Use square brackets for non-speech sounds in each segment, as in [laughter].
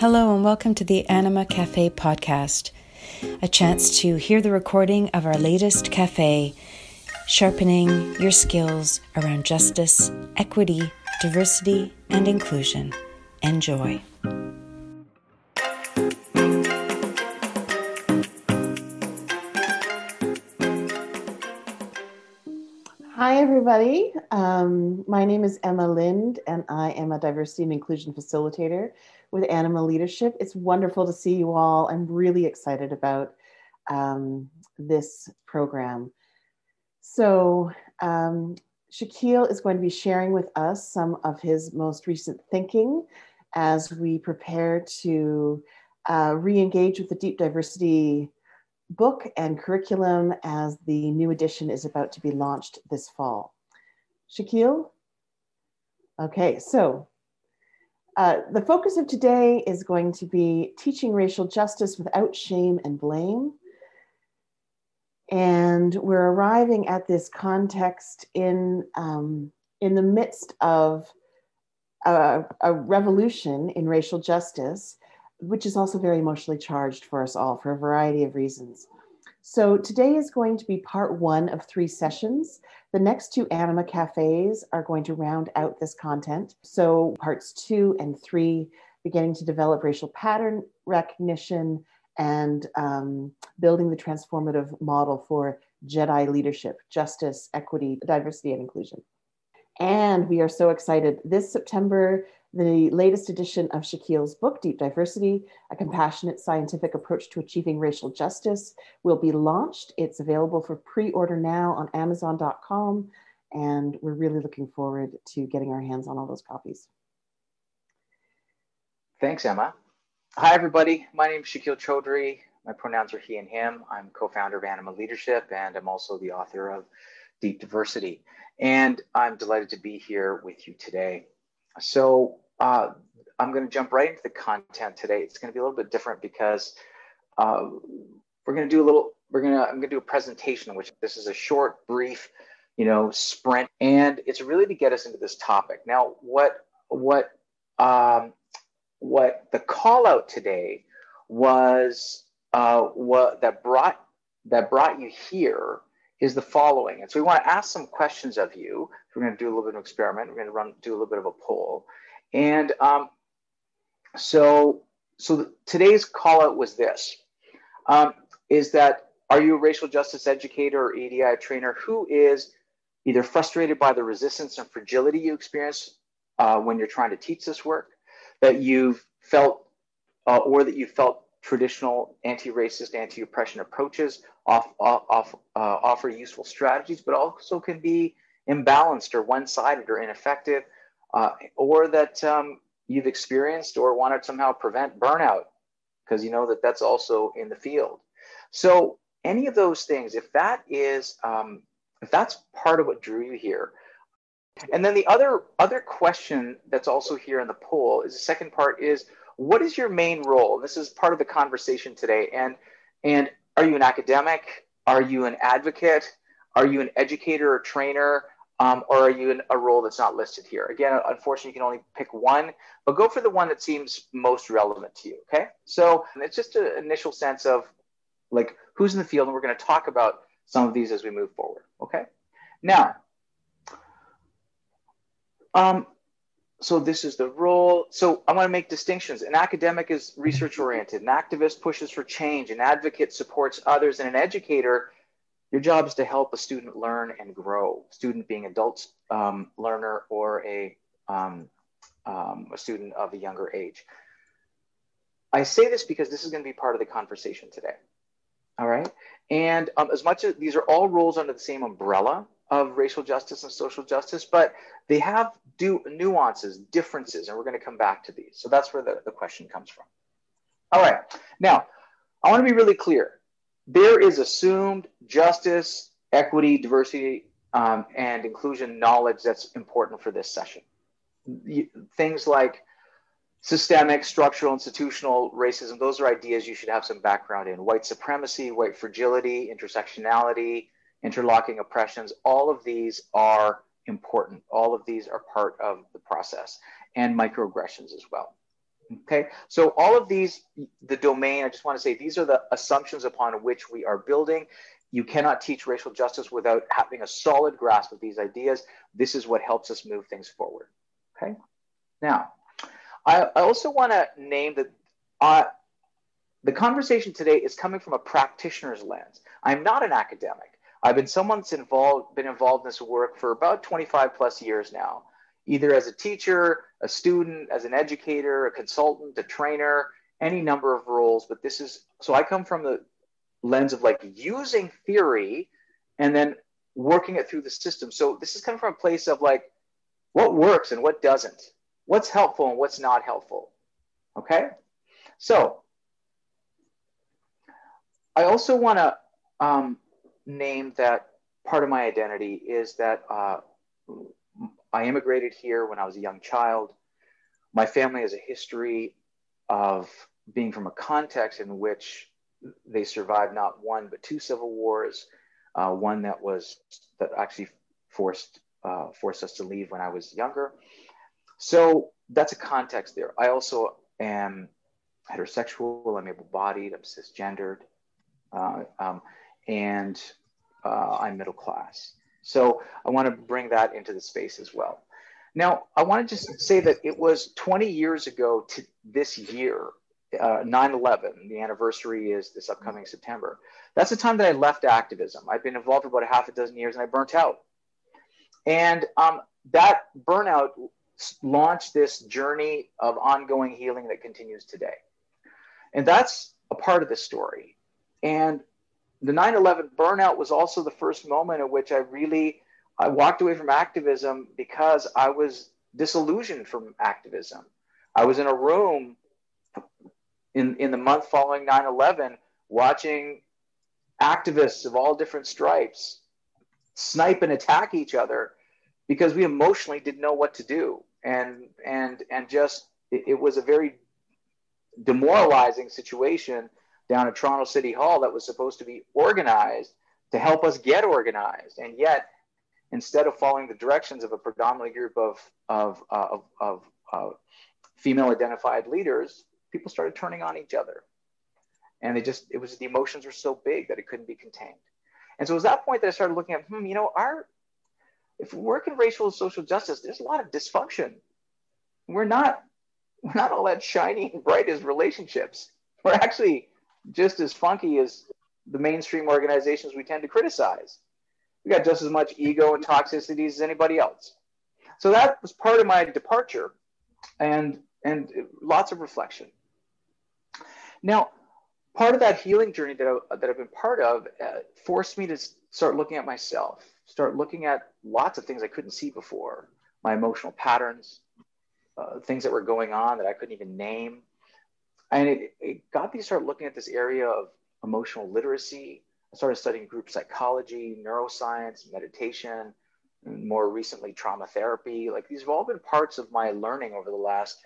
Hello, and welcome to the Anima Cafe podcast, a chance to hear the recording of our latest cafe, sharpening your skills around justice, equity, diversity, and inclusion. Enjoy. Hi, everybody. Um, my name is Emma Lind, and I am a diversity and inclusion facilitator with Anima Leadership. It's wonderful to see you all. I'm really excited about um, this program. So, um, Shakil is going to be sharing with us some of his most recent thinking as we prepare to uh, re engage with the deep diversity book and curriculum as the new edition is about to be launched this fall. Shakil? Okay, so uh, the focus of today is going to be teaching racial justice without shame and blame. And we're arriving at this context in, um, in the midst of a, a revolution in racial justice which is also very emotionally charged for us all for a variety of reasons. So today is going to be part one of three sessions. The next two Anima Cafes are going to round out this content. So parts two and three, beginning to develop racial pattern recognition and um, building the transformative model for Jedi leadership, justice, equity, diversity, and inclusion. And we are so excited. This September, the latest edition of Shakil's book, Deep Diversity A Compassionate Scientific Approach to Achieving Racial Justice, will be launched. It's available for pre order now on Amazon.com. And we're really looking forward to getting our hands on all those copies. Thanks, Emma. Hi, everybody. My name is Shakil Choudhury. My pronouns are he and him. I'm co founder of Anima Leadership, and I'm also the author of Deep Diversity. And I'm delighted to be here with you today. So uh, I'm going to jump right into the content today. It's going to be a little bit different because uh, we're going to do a little. We're going to. I'm going to do a presentation, which this is a short, brief, you know, sprint, and it's really to get us into this topic. Now, what what um, what the call out today was uh, what that brought that brought you here is the following. And so we want to ask some questions of you. We're going to do a little bit of an experiment. We're going to run do a little bit of a poll. And um, so, so today's call out was this, um, is that are you a racial justice educator or EDI trainer who is either frustrated by the resistance and fragility you experience uh, when you're trying to teach this work, that you've felt, uh, or that you felt traditional anti-racist, anti-oppression approaches off, off, uh, offer useful strategies, but also can be imbalanced or one-sided or ineffective, uh, or that um, you've experienced or want to somehow prevent burnout because you know that that's also in the field. So any of those things, if that is, um, if that's part of what drew you here, and then the other other question that's also here in the poll is the second part is what is your main role? This is part of the conversation today. And and are you an academic? Are you an advocate? Are you an educator or trainer? Um, or are you in a role that's not listed here? Again, unfortunately, you can only pick one, but go for the one that seems most relevant to you. Okay. So it's just an initial sense of like who's in the field, and we're going to talk about some of these as we move forward. Okay. Now, um, so this is the role. So I want to make distinctions. An academic is research oriented, an activist pushes for change, an advocate supports others, and an educator your job is to help a student learn and grow. Student being adult um, learner or a, um, um, a student of a younger age. I say this because this is going to be part of the conversation today. All right. And um, as much as these are all roles under the same umbrella of racial justice and social justice, but they have do nuances, differences, and we're going to come back to these. So that's where the, the question comes from. All right. Now, I want to be really clear there is assumed justice, equity, diversity, um, and inclusion knowledge that's important for this session. Things like systemic, structural, institutional racism, those are ideas you should have some background in. White supremacy, white fragility, intersectionality, interlocking oppressions, all of these are important. All of these are part of the process, and microaggressions as well. Okay, so all of these, the domain, I just want to say these are the assumptions upon which we are building. You cannot teach racial justice without having a solid grasp of these ideas. This is what helps us move things forward. Okay, now I, I also want to name that uh, the conversation today is coming from a practitioner's lens. I'm not an academic. I've been someone that's involved, been involved in this work for about 25 plus years now either as a teacher, a student, as an educator, a consultant, a trainer, any number of roles. But this is so I come from the lens of like using theory and then working it through the system. So this is coming from a place of like what works and what doesn't, what's helpful and what's not helpful. Okay. So I also want to um, name that part of my identity is that uh, I immigrated here when I was a young child. My family has a history of being from a context in which they survived not one but two civil wars. Uh, one that was that actually forced uh, forced us to leave when I was younger. So that's a context there. I also am heterosexual. I'm able-bodied. I'm cisgendered, uh, um, and uh, I'm middle class. So I want to bring that into the space as well. Now, I want to just say that it was 20 years ago to this year, uh, 9 11, the anniversary is this upcoming September. That's the time that I left activism. I've been involved for about a half a dozen years and I burnt out. And um, that burnout launched this journey of ongoing healing that continues today. And that's a part of the story. And the 9-11 burnout was also the first moment at which i really i walked away from activism because i was disillusioned from activism. I was in a room in, in the month following 9-11 watching activists of all different stripes snipe and attack each other because we emotionally didn't know what to do. And and and just it, it was a very demoralizing situation down at Toronto City Hall that was supposed to be organized to help us get organized. And yet, instead of following the directions of a predominantly group of, of, uh, of, of uh, female identified leaders, people started turning on each other. And they just, it was the emotions were so big that it couldn't be contained. And so it was that point that I started looking at, hmm, you know, our, if we work in racial and social justice, there's a lot of dysfunction. We're not, we're not all that shiny and bright as relationships. We're actually just as funky as the mainstream organizations we tend to criticize. We got just as much ego and toxicities as anybody else. So that was part of my departure and and lots of reflection. Now, part of that healing journey that, I, that I've been part of uh, forced me to start looking at myself, start looking at lots of things I couldn't see before, my emotional patterns, uh, things that were going on that I couldn't even name, and it, it got me to start looking at this area of emotional literacy. I started studying group psychology, neuroscience, meditation, more recently trauma therapy. Like these have all been parts of my learning over the last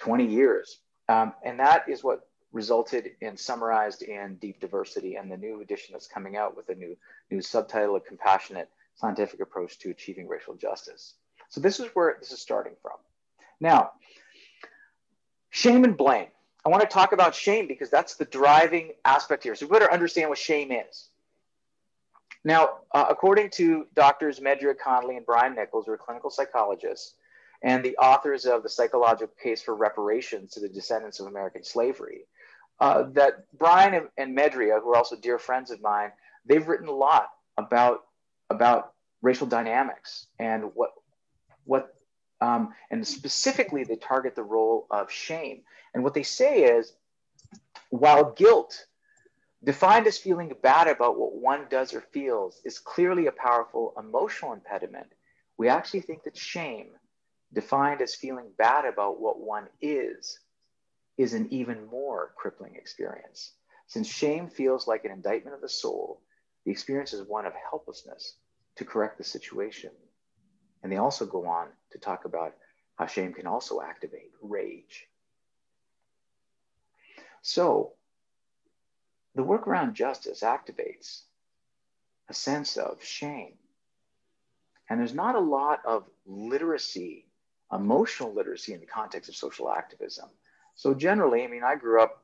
20 years. Um, and that is what resulted in summarized in deep diversity and the new edition that's coming out with a new new subtitle of compassionate scientific approach to achieving racial justice so this is where this is starting from now shame and blame I want to talk about shame because that's the driving aspect here. So we better understand what shame is. Now, uh, according to doctors Medria Connolly and Brian Nichols, who are clinical psychologists and the authors of the psychological case for reparations to the descendants of American slavery, uh, that Brian and, and Medria, who are also dear friends of mine, they've written a lot about about racial dynamics and what what um, and specifically they target the role of shame and what they say is while guilt, defined as feeling bad about what one does or feels, is clearly a powerful emotional impediment, we actually think that shame, defined as feeling bad about what one is, is an even more crippling experience. Since shame feels like an indictment of the soul, the experience is one of helplessness to correct the situation. And they also go on to talk about how shame can also activate rage so the work around justice activates a sense of shame. And there's not a lot of literacy emotional literacy in the context of social activism. So generally, I mean, I grew up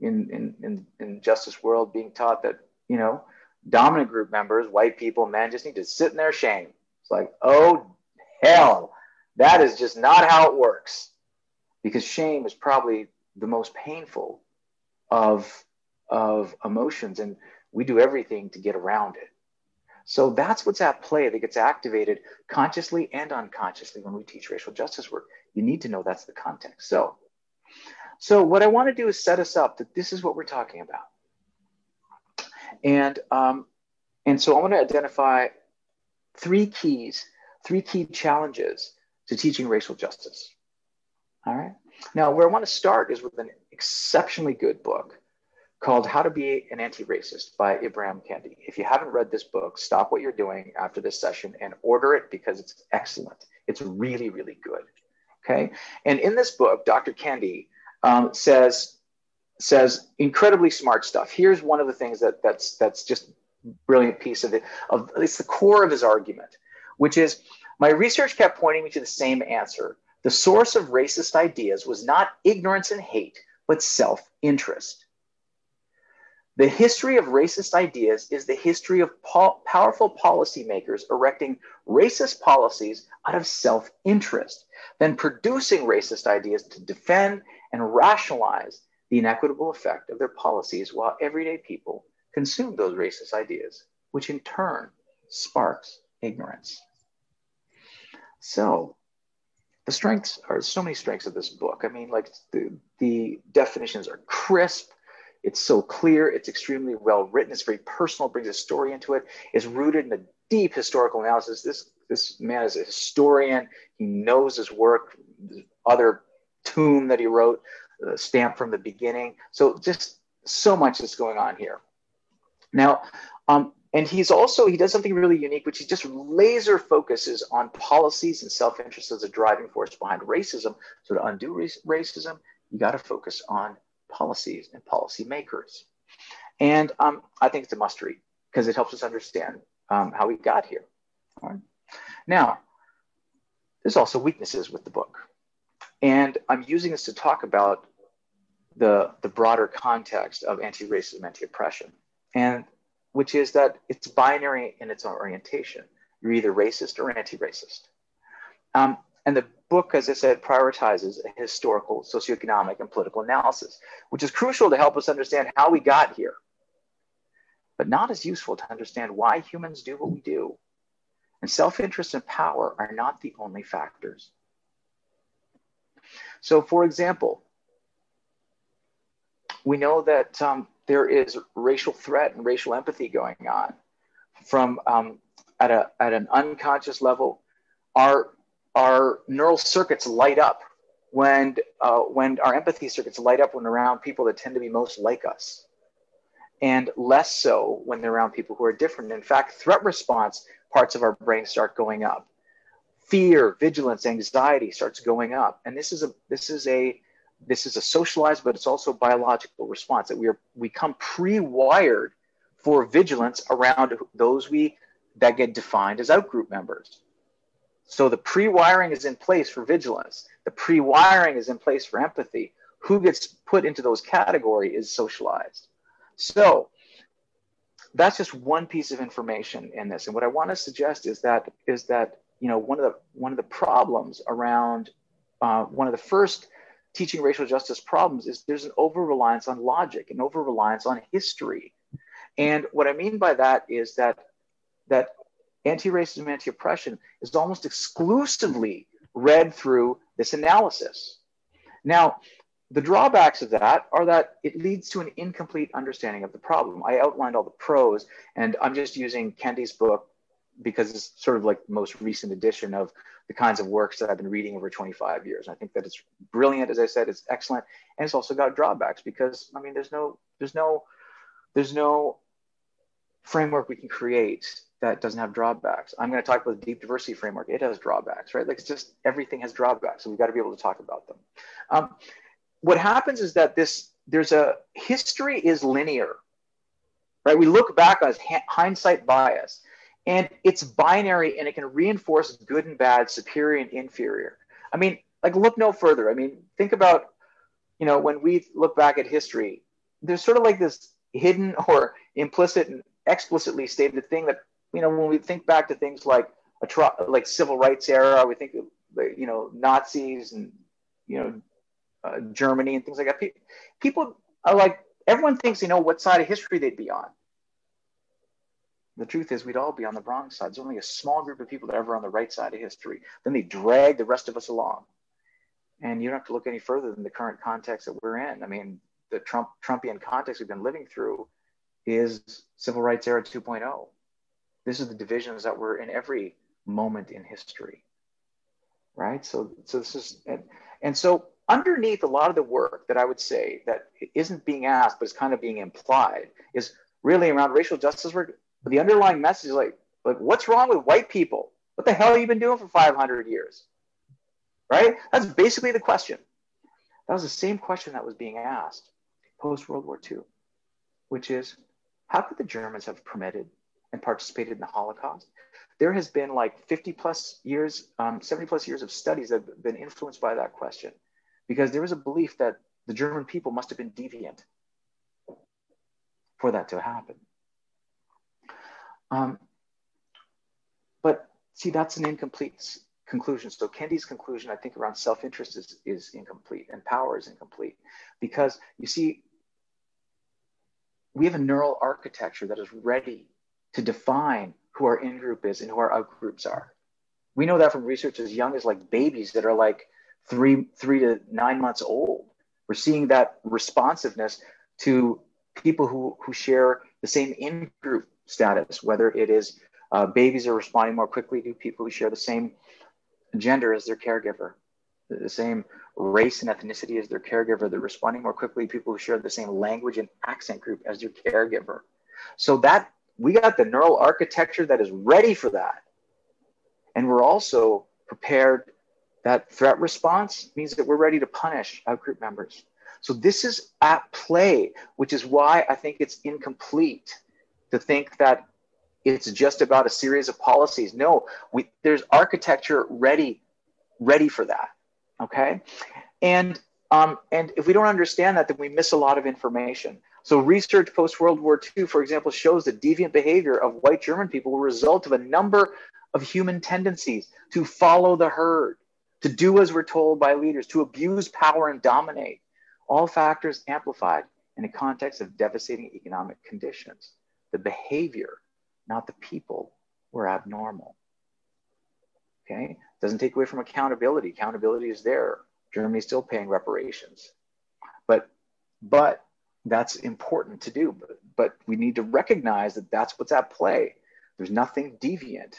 in in in, in justice world being taught that you know dominant group members, white people, men, just need to sit in their shame. It's like, oh hell, that is just not how it works, because shame is probably the most painful of of emotions, and we do everything to get around it. So that's what's at play that gets activated consciously and unconsciously when we teach racial justice work. You need to know that's the context. So, so what I want to do is set us up that this is what we're talking about. And um, and so I want to identify three keys, three key challenges to teaching racial justice. All right. Now, where I want to start is with an exceptionally good book called How to Be an Anti-Racist by Ibram Kendi. If you haven't read this book, stop what you're doing after this session and order it because it's excellent. It's really, really good. Okay. And in this book, Dr. Kendi um, says says incredibly smart stuff. Here's one of the things that that's that's just brilliant piece of it. Of it's the core of his argument, which is my research kept pointing me to the same answer. The source of racist ideas was not ignorance and hate, but self-interest. The history of racist ideas is the history of po- powerful policymakers erecting racist policies out of self interest, then producing racist ideas to defend and rationalize the inequitable effect of their policies while everyday people consume those racist ideas, which in turn sparks ignorance. So, the strengths are so many strengths of this book. I mean, like the, the definitions are crisp, it's so clear. It's extremely well written. It's very personal. Brings a story into it. It's rooted in a deep historical analysis. This this man is a historian. He knows his work. Other tomb that he wrote, uh, stamped from the beginning. So just so much is going on here. Now, um, and he's also he does something really unique, which he just laser focuses on policies and self-interest as a driving force behind racism. So to undo racism, you got to focus on policies and policymakers. And um, I think it's a must read because it helps us understand um, how we got here. Now, there's also weaknesses with the book. And I'm using this to talk about the, the broader context of anti racism, anti oppression, and which is that it's binary in its orientation. You're either racist or anti racist. Um, and the book, as I said, prioritizes a historical, socioeconomic, and political analysis, which is crucial to help us understand how we got here, but not as useful to understand why humans do what we do. And self interest and power are not the only factors. So, for example, we know that um, there is racial threat and racial empathy going on from um, at, a, at an unconscious level. Our our neural circuits light up when uh, when our empathy circuits light up when around people that tend to be most like us and less so when they're around people who are different. In fact threat response parts of our brain start going up. Fear vigilance anxiety starts going up. And this is a this is a this is a socialized but it's also biological response that we are we come pre-wired for vigilance around those we that get defined as outgroup members so the pre-wiring is in place for vigilance. The pre-wiring is in place for empathy. Who gets put into those category is socialized. So that's just one piece of information in this. And what I want to suggest is that is that you know one of the one of the problems around uh, one of the first teaching racial justice problems is there's an over reliance on logic and over reliance on history. And what I mean by that is that that anti-racism, anti-oppression is almost exclusively read through this analysis. Now, the drawbacks of that are that it leads to an incomplete understanding of the problem. I outlined all the pros, and I'm just using Kendi's book because it's sort of like the most recent edition of the kinds of works that I've been reading over 25 years. I think that it's brilliant, as I said, it's excellent, and it's also got drawbacks because I mean, there's no, there's no, there's no framework we can create that doesn't have drawbacks. I'm going to talk about the deep diversity framework. It has drawbacks, right? Like it's just everything has drawbacks. So we've got to be able to talk about them. Um, what happens is that this there's a history is linear, right? We look back as hindsight bias, and it's binary and it can reinforce good and bad, superior and inferior. I mean, like look no further. I mean, think about, you know, when we look back at history, there's sort of like this hidden [laughs] or implicit and explicitly stated thing that, you know, when we think back to things like a like civil rights era, we think you know, Nazis and, you know, uh, Germany and things like that. People are like, everyone thinks they know what side of history they'd be on. The truth is, we'd all be on the wrong side. There's only a small group of people that are ever on the right side of history. Then they drag the rest of us along. And you don't have to look any further than the current context that we're in. I mean, the Trump Trumpian context we've been living through is civil rights era 2.0. This is the divisions that were in every moment in history, right? So, so this is, and, and so underneath a lot of the work that I would say that isn't being asked, but is kind of being implied, is really around racial justice work. The underlying message is like, like, what's wrong with white people? What the hell have you been doing for 500 years? Right? That's basically the question. That was the same question that was being asked post World War II, which is how could the Germans have permitted and participated in the Holocaust? There has been like 50 plus years, um, 70 plus years of studies that have been influenced by that question because there was a belief that the German people must have been deviant for that to happen. Um, but see, that's an incomplete conclusion. So Kendi's conclusion, I think, around self-interest is, is incomplete and power is incomplete because you see, we have a neural architecture that is ready to define who our in-group is and who our out-groups are. We know that from research as young as like babies that are like three, three to nine months old. We're seeing that responsiveness to people who, who share the same in-group status, whether it is uh, babies are responding more quickly to people who share the same gender as their caregiver, the same race and ethnicity as their caregiver. They're responding more quickly to people who share the same language and accent group as their caregiver. So that we got the neural architecture that is ready for that. And we're also prepared that threat response means that we're ready to punish outgroup members. So this is at play, which is why I think it's incomplete to think that it's just about a series of policies. No, we, there's architecture ready, ready for that. Okay, and um, and if we don't understand that, then we miss a lot of information. So research post World War II, for example, shows that deviant behavior of white German people were a result of a number of human tendencies to follow the herd, to do as we're told by leaders, to abuse power and dominate, all factors amplified in a context of devastating economic conditions. The behavior, not the people, were abnormal. Okay, doesn't take away from accountability. Accountability is there. Germany's still paying reparations, but but that's important to do. But, but we need to recognize that that's what's at play. There's nothing deviant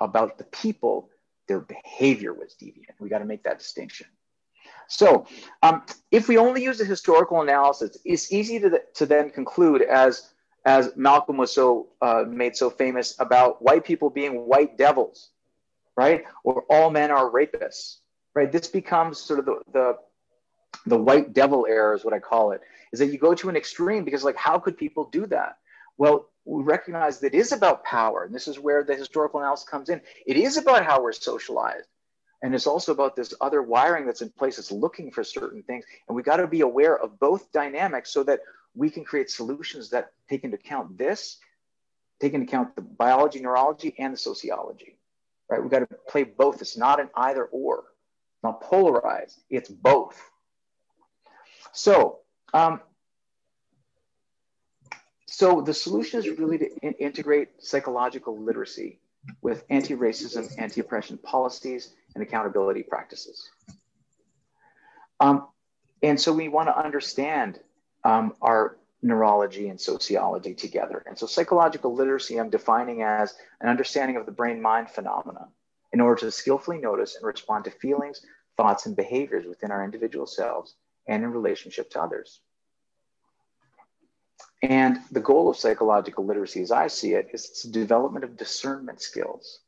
about the people their behavior was deviant. We got to make that distinction. So, um, if we only use a historical analysis, it's easy to, to then conclude, as as Malcolm was so uh, made so famous about white people being white devils, right? Or all men are rapists, right? This becomes sort of the the, the white devil error is what I call it. Is that you go to an extreme because like how could people do that? Well, we recognize that it is about power. And this is where the historical analysis comes in. It is about how we're socialized. And it's also about this other wiring that's in place that's looking for certain things. And we got to be aware of both dynamics so that we can create solutions that take into account this, take into account the biology, neurology, and the sociology. Right? We've got to play both. It's not an either or, not polarized. It's both. So um, so the solution is really to in- integrate psychological literacy with anti-racism, anti-oppression policies, and accountability practices. Um, and so we want to understand um, our neurology and sociology together. And so psychological literacy I'm defining as an understanding of the brain-mind phenomena in order to skillfully notice and respond to feelings, thoughts, and behaviors within our individual selves and in relationship to others. And the goal of psychological literacy, as I see it, is its development of discernment skills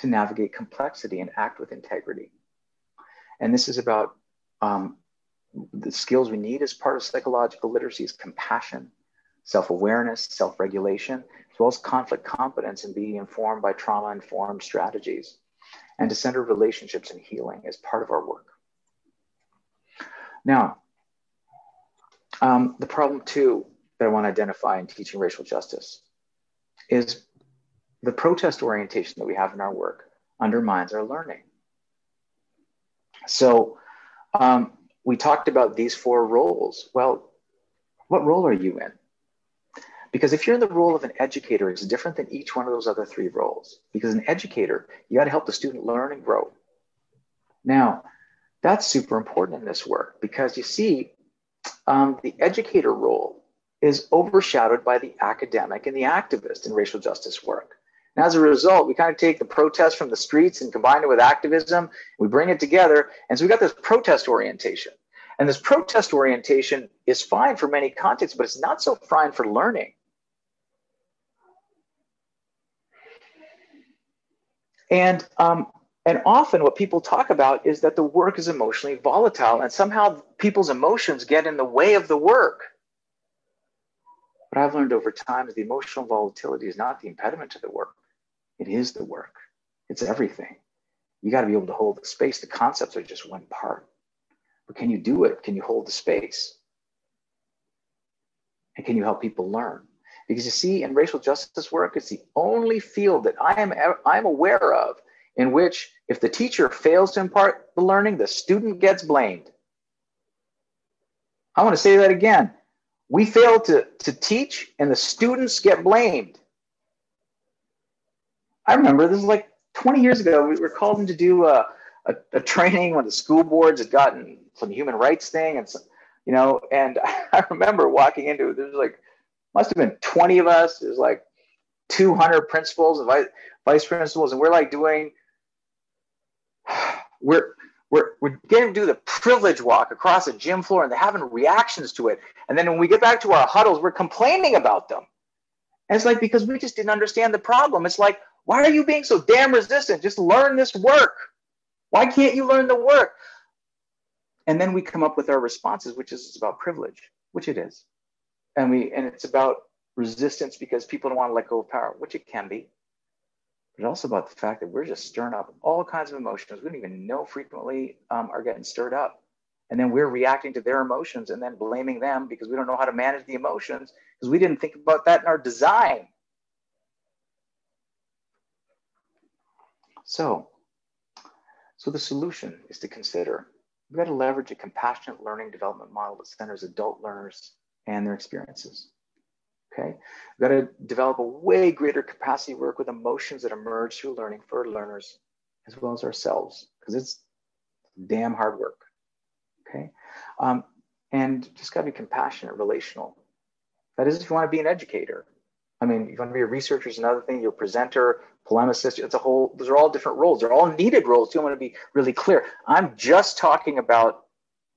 to navigate complexity and act with integrity. And this is about um, the skills we need as part of psychological literacy is compassion, self-awareness, self-regulation, as well as conflict competence and being informed by trauma-informed strategies. and to center relationships and healing as part of our work. Now, um, the problem too that I want to identify in teaching racial justice is the protest orientation that we have in our work undermines our learning. So um, we talked about these four roles. Well, what role are you in? Because if you're in the role of an educator, it's different than each one of those other three roles. Because an educator, you got to help the student learn and grow. Now, that's super important in this work because you see, um, the educator role is overshadowed by the academic and the activist in racial justice work. And as a result, we kind of take the protest from the streets and combine it with activism. We bring it together. And so we got this protest orientation. And this protest orientation is fine for many contexts, but it's not so fine for learning. And um, and often what people talk about is that the work is emotionally volatile and somehow people's emotions get in the way of the work. What I've learned over time is the emotional volatility is not the impediment to the work. It is the work. It's everything. You got to be able to hold the space. The concepts are just one part. But can you do it? Can you hold the space? And can you help people learn? Because you see, in racial justice work, it's the only field that I am I'm aware of in which if the teacher fails to impart the learning, the student gets blamed. I want to say that again. We fail to, to teach and the students get blamed. I remember this is like 20 years ago, we were called in to do a, a, a training when the school boards had gotten some human rights thing and some, you know, and [laughs] I remember walking into it, there's like, must have been 20 of us. There's like 200 principals and vice, vice principals, and we're like doing [sighs] we're we're, we're getting to do the privilege walk across a gym floor and they're having reactions to it. And then when we get back to our huddles, we're complaining about them. And it's like, because we just didn't understand the problem. It's like, why are you being so damn resistant? Just learn this work. Why can't you learn the work? And then we come up with our responses, which is about privilege, which it is. And we and it's about resistance because people don't want to let go of power, which it can be but also about the fact that we're just stirring up all kinds of emotions we don't even know frequently um, are getting stirred up. And then we're reacting to their emotions and then blaming them because we don't know how to manage the emotions because we didn't think about that in our design. So, so the solution is to consider we've got to leverage a compassionate learning development model that centers adult learners and their experiences. Okay, we've got to develop a way greater capacity to work with emotions that emerge through learning for learners as well as ourselves, because it's damn hard work. Okay, um, and just got to be compassionate, relational. That is, if you want to be an educator. I mean, you want to be a researcher is another thing. You're a presenter, polemicist. It's a whole. Those are all different roles. They're all needed roles too. I want to be really clear. I'm just talking about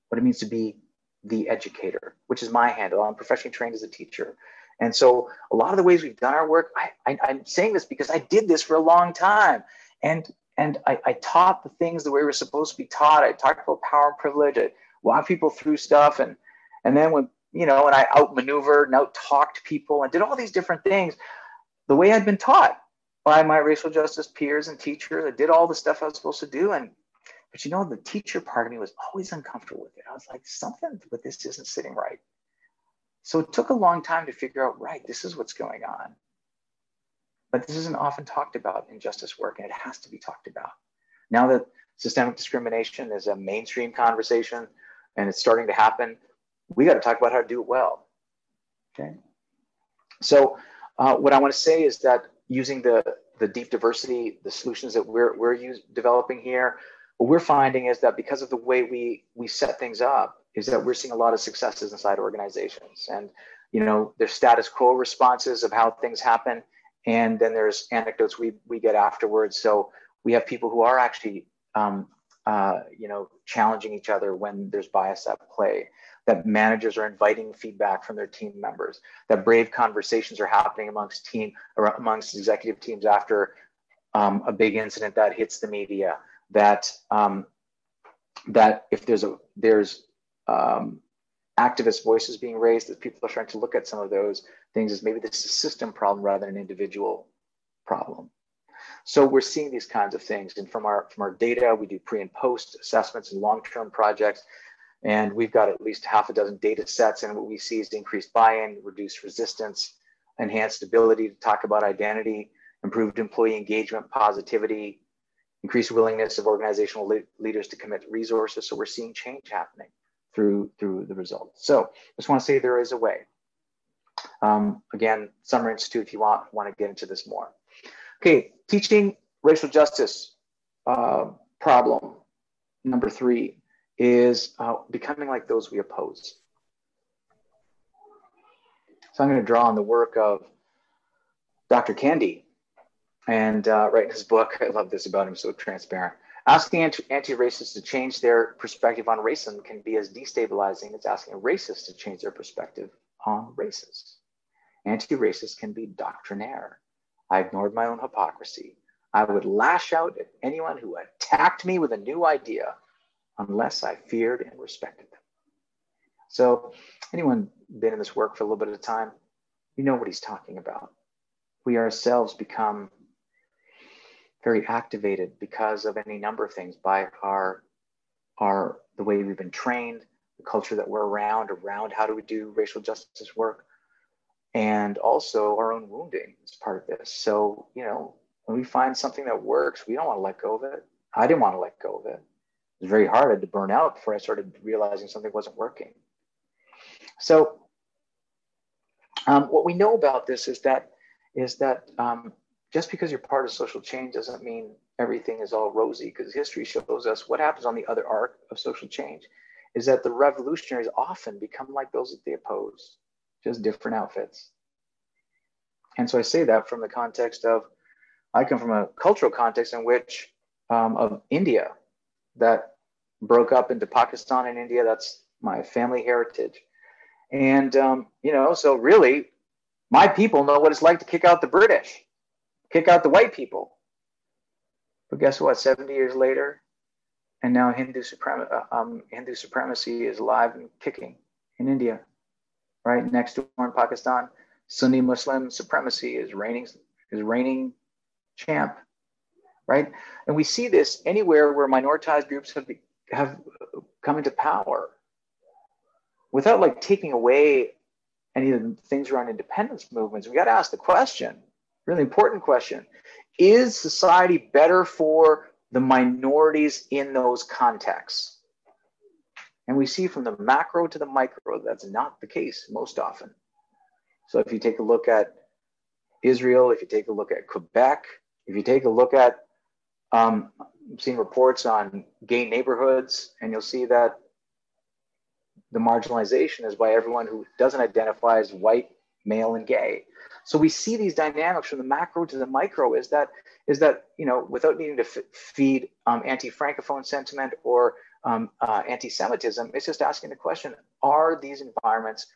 what it means to be the educator, which is my handle. I'm professionally trained as a teacher. And so a lot of the ways we've done our work, I, am saying this because I did this for a long time. And, and I, I taught the things the way we're supposed to be taught. I talked about power and privilege. I walked people through stuff. And, and then when, you know, and I outmaneuvered and out talked people and did all these different things, the way I'd been taught by my racial justice peers and teachers, I did all the stuff I was supposed to do. And, but you know, the teacher part of me was always uncomfortable with it. I was like, something with this isn't sitting right. So it took a long time to figure out, right, this is what's going on. But this isn't often talked about in justice work, and it has to be talked about. Now that systemic discrimination is a mainstream conversation and it's starting to happen, we got to talk about how to do it well. Okay. So, uh, what I want to say is that using the, the deep diversity, the solutions that we're, we're use, developing here, what we're finding is that because of the way we, we set things up, is that we're seeing a lot of successes inside organizations. And, you know, there's status quo responses of how things happen. And then there's anecdotes we, we get afterwards. So we have people who are actually, um, uh, you know, challenging each other when there's bias at play, that managers are inviting feedback from their team members, that brave conversations are happening amongst team amongst executive teams after um, a big incident that hits the media, that um, that if there's a there's um, activist voices being raised, that people are starting to look at some of those things as maybe this is a system problem rather than an individual problem. So we're seeing these kinds of things. And from our from our data, we do pre and post assessments and long-term projects. And we've got at least half a dozen data sets. And what we see is increased buy-in, reduced resistance, enhanced ability to talk about identity, improved employee engagement, positivity, increased willingness of organizational le- leaders to commit resources. So we're seeing change happening through through the results. So just want to say there is a way. Um, again, Summer Institute, if you want want to get into this more. Okay, teaching racial justice uh, problem number three is uh, becoming like those we oppose. So I'm going to draw on the work of Dr. Kendi and uh, write his book. [laughs] I love this about him, so transparent. Asking anti racists to change their perspective on racism can be as destabilizing as asking racists to change their perspective on races. Anti racists can be doctrinaire. I ignored my own hypocrisy. I would lash out at anyone who attacked me with a new idea unless I feared and respected them. So, anyone been in this work for a little bit of time, you know what he's talking about. We ourselves become very activated because of any number of things by our our the way we've been trained, the culture that we're around, around how do we do racial justice work, and also our own wounding is part of this. So, you know, when we find something that works, we don't want to let go of it. I didn't want to let go of it. Was very hard. I had to burn out before I started realizing something wasn't working. So, um, what we know about this is that is that um, just because you're part of social change doesn't mean everything is all rosy. Because history shows us what happens on the other arc of social change is that the revolutionaries often become like those that they oppose, just different outfits. And so I say that from the context of I come from a cultural context in which um, of India, that broke up into Pakistan and India. That's my family heritage. And, um, you know, so really, my people know what it's like to kick out the British, kick out the white people. But guess what? 70 years later, and now Hindu, suprem- uh, um, Hindu supremacy is alive and kicking in India, right next door in Pakistan. Sunni Muslim supremacy is reigning is reigning champ right? And we see this anywhere where minoritized groups have, have come into power without like taking away any of the things around independence movements. We got to ask the question, really important question is society better for the minorities in those contexts? And we see from the macro to the micro, that's not the case most often. So if you take a look at Israel, if you take a look at Quebec, if you take a look at um, I've seen reports on gay neighborhoods, and you'll see that the marginalization is by everyone who doesn't identify as white, male, and gay. So we see these dynamics from the macro to the micro. Is that is that you know without needing to f- feed um, anti-francophone sentiment or um, uh, anti-Semitism, it's just asking the question: Are these environments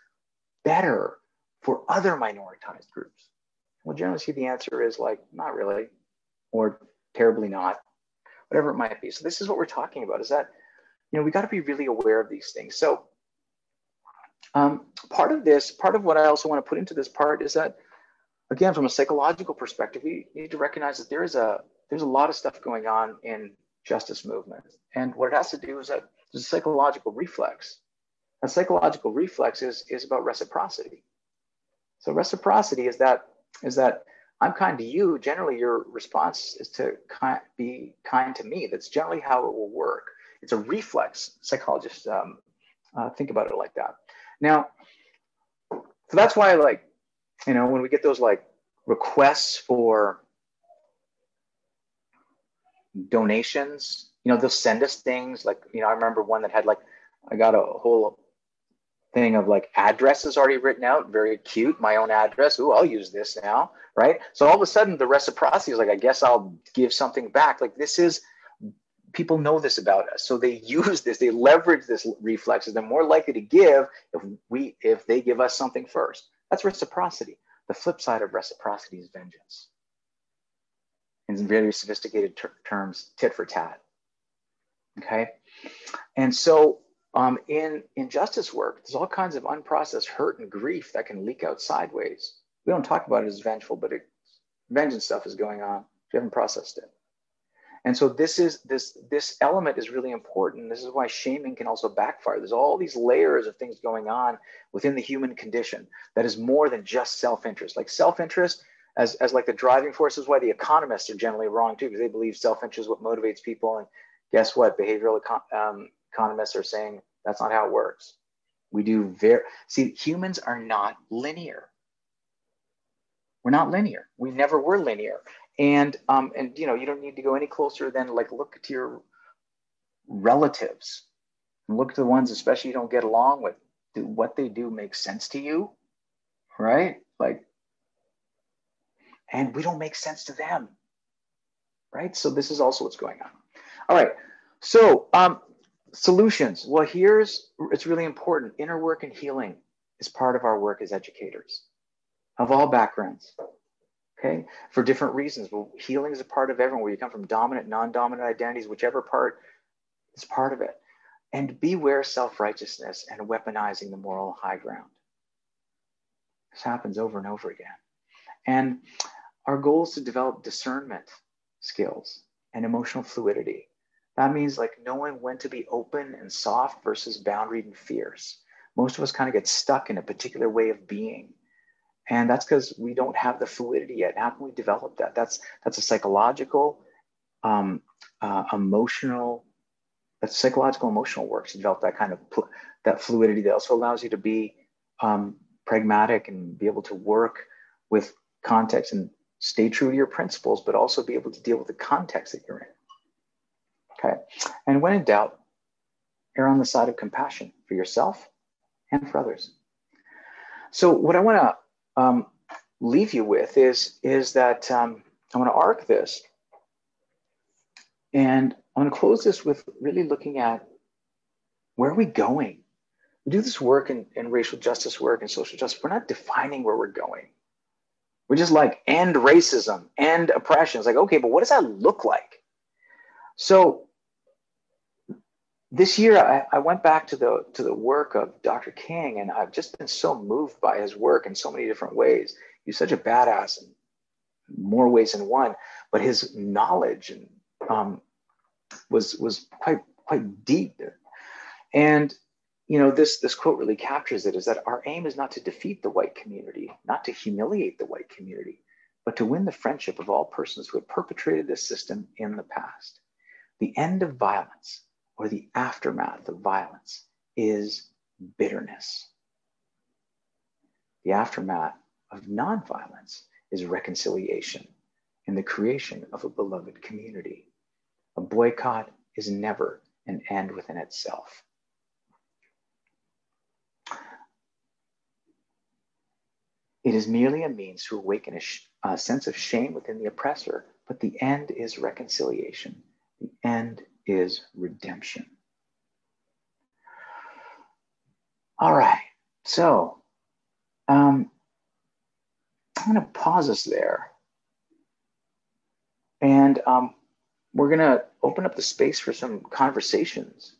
better for other minoritized groups? Well, generally, see the answer is like not really, or terribly not, whatever it might be. So this is what we're talking about is that, you know, we got to be really aware of these things. So um, part of this, part of what I also want to put into this part is that, again, from a psychological perspective, we need to recognize that there is a, there's a lot of stuff going on in justice movements. And what it has to do is that there's a psychological reflex. A psychological reflex is, is about reciprocity. So reciprocity is that is that I'm kind to you, generally your response is to be kind to me. That's generally how it will work. It's a reflex. Psychologists um, uh, think about it like that. Now, so that's why, like, you know, when we get those like requests for donations, you know, they'll send us things like, you know, I remember one that had like, I got a whole thing of like addresses already written out, very cute. My own address. Ooh, I'll use this now, right? So all of a sudden, the reciprocity is like, I guess I'll give something back. Like this is, people know this about us, so they [laughs] use this. They leverage this reflexes. They're more likely to give if we if they give us something first. That's reciprocity. The flip side of reciprocity is vengeance. In very sophisticated ter- terms, tit for tat. Okay, and so um, in, in justice work, there's all kinds of unprocessed hurt and grief that can leak out sideways. We don't talk about it as vengeful, but it, vengeance stuff is going on We haven't processed it. And so this is this this element is really important. This is why shaming can also backfire. There's all these layers of things going on within the human condition that is more than just self-interest. Like self-interest as, as like the driving force is why the economists are generally wrong too, because they believe self-interest is what motivates people. And guess what? Behavioral um, economists are saying that's not how it works. We do very see humans are not linear. We're not linear. We never were linear. And um, and you know, you don't need to go any closer than like look to your relatives look to the ones especially you don't get along with. Do what they do make sense to you? Right? Like, and we don't make sense to them. Right? So this is also what's going on. All right. So um, solutions. Well, here's it's really important. Inner work and healing is part of our work as educators of all backgrounds. Okay, for different reasons. Well, healing is a part of everyone, where you come from dominant, non-dominant identities, whichever part is part of it. And beware self-righteousness and weaponizing the moral high ground. This happens over and over again. And our goal is to develop discernment skills and emotional fluidity that means like knowing when to be open and soft versus boundaried and fierce. Most of us kind of get stuck in a particular way of being. And that's because we don't have the fluidity yet. How can we develop that? That's that's a psychological, um, uh, emotional, that's psychological emotional work to develop that kind of pl- that fluidity that also allows you to be um, pragmatic and be able to work with context and stay true to your principles, but also be able to deal with the context that you're in. Okay. And when in doubt, err on the side of compassion for yourself and for others. So, what I want to um, leave you with is, is that um, I want to arc this. And I want to close this with really looking at where are we going? We do this work in, in racial justice work and social justice. We're not defining where we're going. We're just like end racism, end oppression. It's like, okay, but what does that look like? So this year I, I, went back to the to the work of Dr. King, and I've just been so moved by his work in so many different ways. He's such a badass in more ways than one, but his knowledge and um, was was quite quite deep. And you know this this quote really captures it: is that our aim is not to defeat the white community, not to humiliate the white community, but to win the friendship of all persons who have perpetrated this system in the past. The end of violence or the aftermath of violence is bitterness. The aftermath of nonviolence is reconciliation and the creation of a beloved community. A boycott is never an end within itself. It is merely a means to awaken a, a sense of shame within the oppressor, but the end is reconciliation. The end is redemption. All right, so um, I'm going to pause us there. And um, we're going to open up the space for some conversations,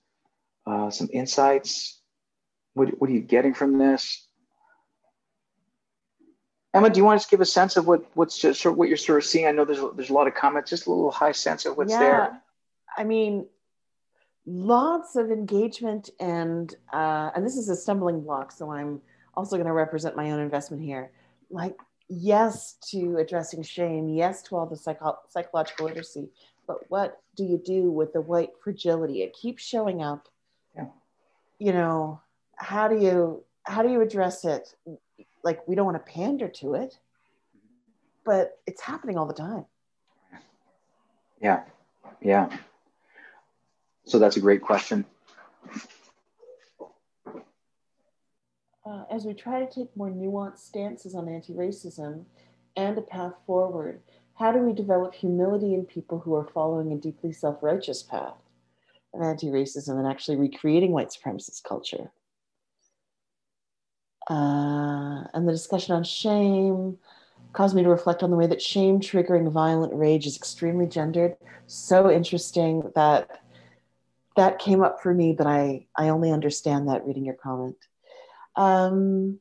uh, some insights. What, what are you getting from this? Emma, do you want to just give a sense of what what's just sort of what you're sort of seeing? I know there's there's a lot of comments, just a little high sense of what's yeah. there. I mean, lots of engagement and uh, and this is a stumbling block. So I'm also going to represent my own investment here. Like, yes to addressing shame, yes to all the psycho- psychological literacy, but what do you do with the white fragility? It keeps showing up. Yeah. You know, how do you how do you address it? Like, we don't want to pander to it, but it's happening all the time. Yeah, yeah. So that's a great question. Uh, as we try to take more nuanced stances on anti racism and a path forward, how do we develop humility in people who are following a deeply self righteous path of anti racism and actually recreating white supremacist culture? Uh, and the discussion on shame caused me to reflect on the way that shame triggering violent rage is extremely gendered. So interesting that that came up for me, but I, I only understand that reading your comment. Um,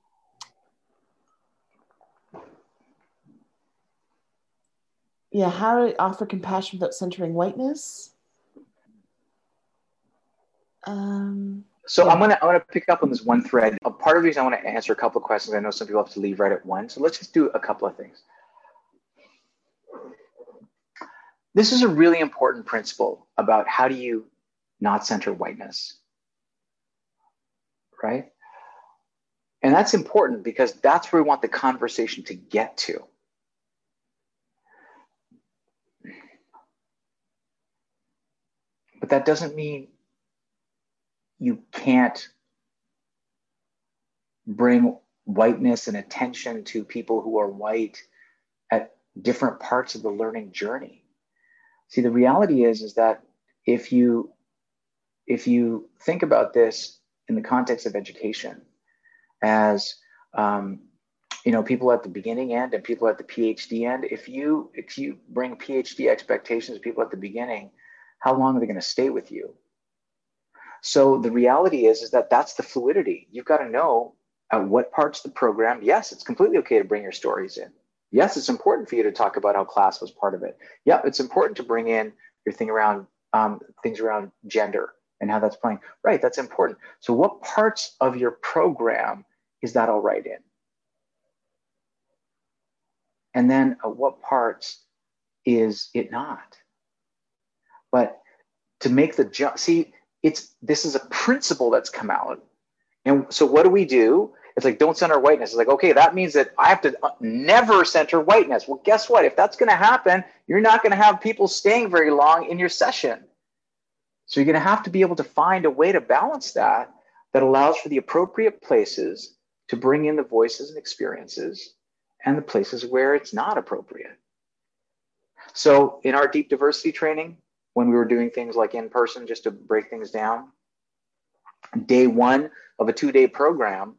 yeah, how to offer compassion without centering whiteness. Um, so yeah. I'm gonna I'm gonna pick up on this one thread. A part of the reason I want to answer a couple of questions. I know some people have to leave right at one. So let's just do a couple of things. This is a really important principle about how do you not center whiteness, right? And that's important because that's where we want the conversation to get to. But that doesn't mean you can't bring whiteness and attention to people who are white at different parts of the learning journey. See, the reality is is that if you if you think about this in the context of education, as um, you know, people at the beginning end and people at the PhD end, if you if you bring PhD expectations to people at the beginning, how long are they going to stay with you? So the reality is, is that that's the fluidity. You've got to know at what parts of the program, yes, it's completely okay to bring your stories in. Yes, it's important for you to talk about how class was part of it. Yeah, it's important to bring in your thing around um, things around gender and how that's playing. Right, that's important. So what parts of your program is that all right in? And then uh, what parts is it not? But to make the jump, see, it's this is a principle that's come out. And so what do we do? It's like don't center whiteness. It's like okay, that means that I have to uh, never center whiteness. Well, guess what? If that's going to happen, you're not going to have people staying very long in your session. So you're going to have to be able to find a way to balance that that allows for the appropriate places to bring in the voices and experiences and the places where it's not appropriate. So in our deep diversity training, when we were doing things like in person, just to break things down. Day one of a two day program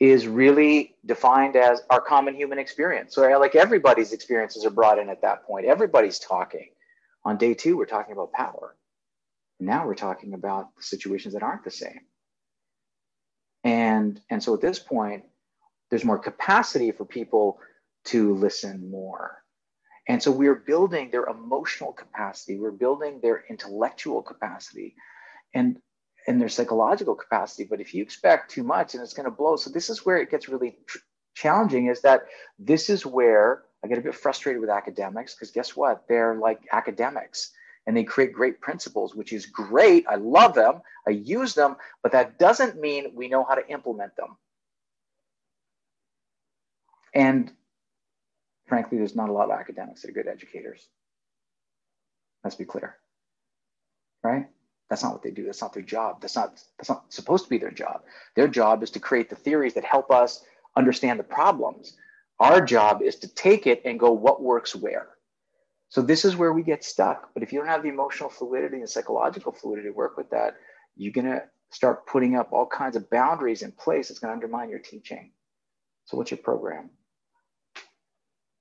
is really defined as our common human experience. So, like everybody's experiences are brought in at that point, everybody's talking. On day two, we're talking about power. Now we're talking about situations that aren't the same. And, and so at this point, there's more capacity for people to listen more and so we're building their emotional capacity, we're building their intellectual capacity and and their psychological capacity. But if you expect too much and it's going to blow, so this is where it gets really tr- challenging is that this is where I get a bit frustrated with academics because guess what? They're like academics and they create great principles, which is great. I love them, I use them, but that doesn't mean we know how to implement them. And frankly, there's not a lot of academics that are good educators. Let's be clear, right? That's not what they do. That's not their job. That's not that's not supposed to be their job. Their job is to create the theories that help us understand the problems. Our job is to take it and go what works where. So this is where we get stuck. But if you don't have the emotional fluidity and psychological fluidity to work with that, you're gonna start putting up all kinds of boundaries in place that's gonna undermine your teaching. So what's your program?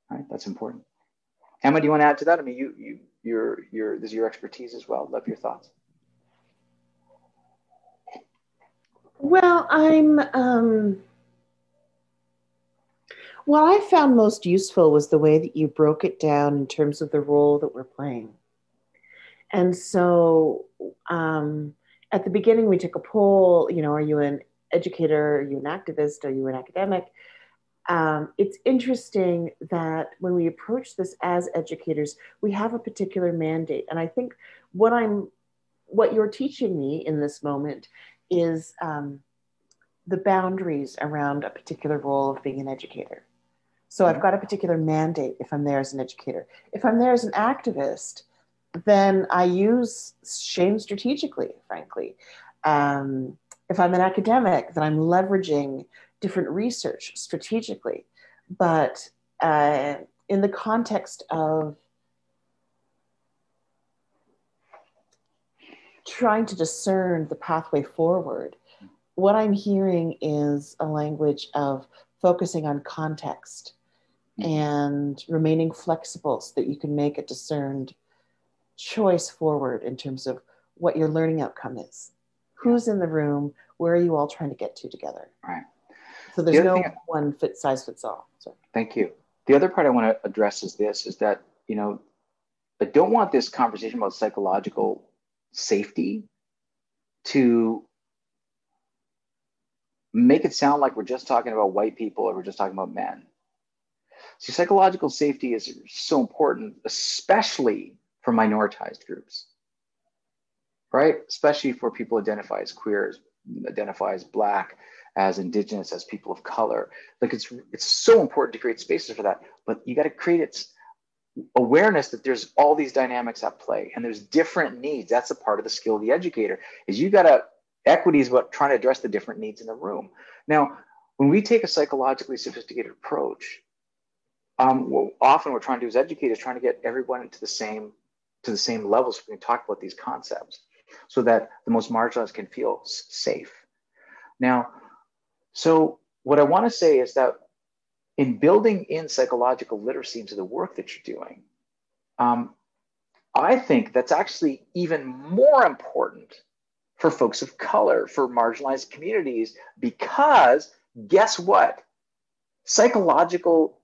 right? That's important. Emma, do you want to add to that? I mean, you, you, your, your, this is your expertise as well. Love your thoughts. Well, I'm, um, what I found most useful was the way that you broke it down in terms of the role that we're playing. And so um, at the beginning, we took a poll, you know, are you an educator? Are you an activist? Are you an academic? um, it's interesting that when we approach this as educators, we have a particular mandate. And I think what I'm, what you're teaching me in this moment is um, the boundaries around a particular role of being an educator. So I've got a particular mandate if I'm there as an educator. If I'm there as an activist, then I use shame strategically, frankly. Um, if I'm an academic, then I'm leveraging different research strategically. But uh, in the context of trying to discern the pathway forward, what I'm hearing is a language of focusing on context Mm-hmm. and remaining flexible so that you can make a discerned choice forward in terms of what your learning outcome is. Who's in the room? Where are you all trying to get to together? Right. So there's the no thing, one fit size fits all. So. Thank you. The other part I want to address is this: is that you know, I don't want this conversation about psychological safety to make it sound like we're just talking about white people or we're just talking about men. See, psychological safety is so important, especially for minoritized groups, right? Especially for people identify as queer, identify as black, as indigenous, as people of color. Like it's it's so important to create spaces for that, but you got to create its awareness that there's all these dynamics at play and there's different needs. That's a part of the skill of the educator. Is you got to equity is about trying to address the different needs in the room. Now, when we take a psychologically sophisticated approach, um, what often we're trying to do as educators, is trying to get everyone into the same to the same level so we can talk about these concepts so that the most marginalized can feel safe. Now, so what I want to say is that in building in psychological literacy into the work that you're doing, um, I think that's actually even more important for folks of color, for marginalized communities, because guess what? Psychological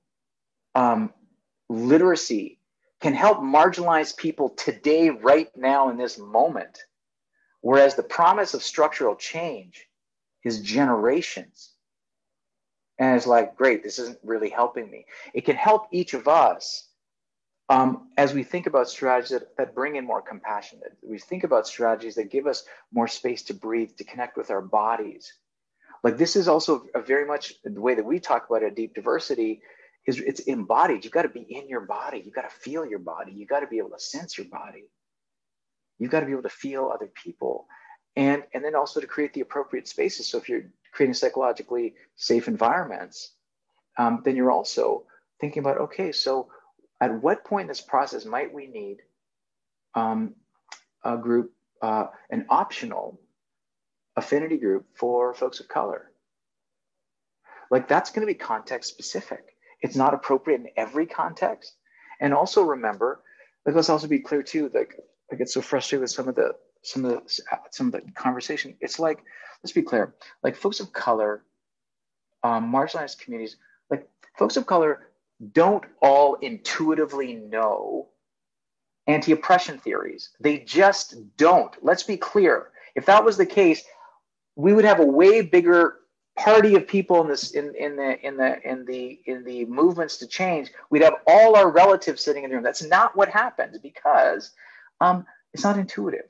um, literacy can help marginalize people today, right now, in this moment. Whereas the promise of structural change is generations. And it's like, great, this isn't really helping me. It can help each of us um, as we think about strategies that, that bring in more compassion, that we think about strategies that give us more space to breathe, to connect with our bodies. Like this is also a very much the way that we talk about a deep diversity it's embodied. You've got to be in your body. You've got to feel your body. You've got to be able to sense your body. You've got to be able to feel other people. And, and then also to create the appropriate spaces. So if you're creating psychologically safe environments, um, then you're also thinking about, okay, so at what point in this process might we need um, a group, uh, an optional affinity group for folks of color? Like that's going to be context specific. It's not appropriate in every context. And also remember, like let's also be clear too. Like I get so frustrated with some of the some of the some of the conversation. It's like let's be clear. Like folks of color, um, marginalized communities, like folks of color don't all intuitively know anti oppression theories. They just don't. Let's be clear. If that was the case, we would have a way bigger party of people in this in, in the in the in the in the movements to change we'd have all our relatives sitting in the room. That's not what happens because um, it's not intuitive.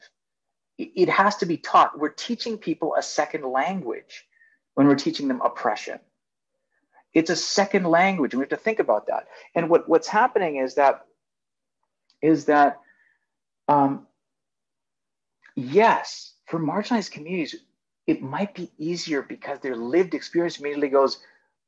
It, it has to be taught. We're teaching people a second language when we're teaching them oppression. It's a second language and we have to think about that. And what, what's happening is that is that um, yes for marginalized communities it might be easier because their lived experience immediately goes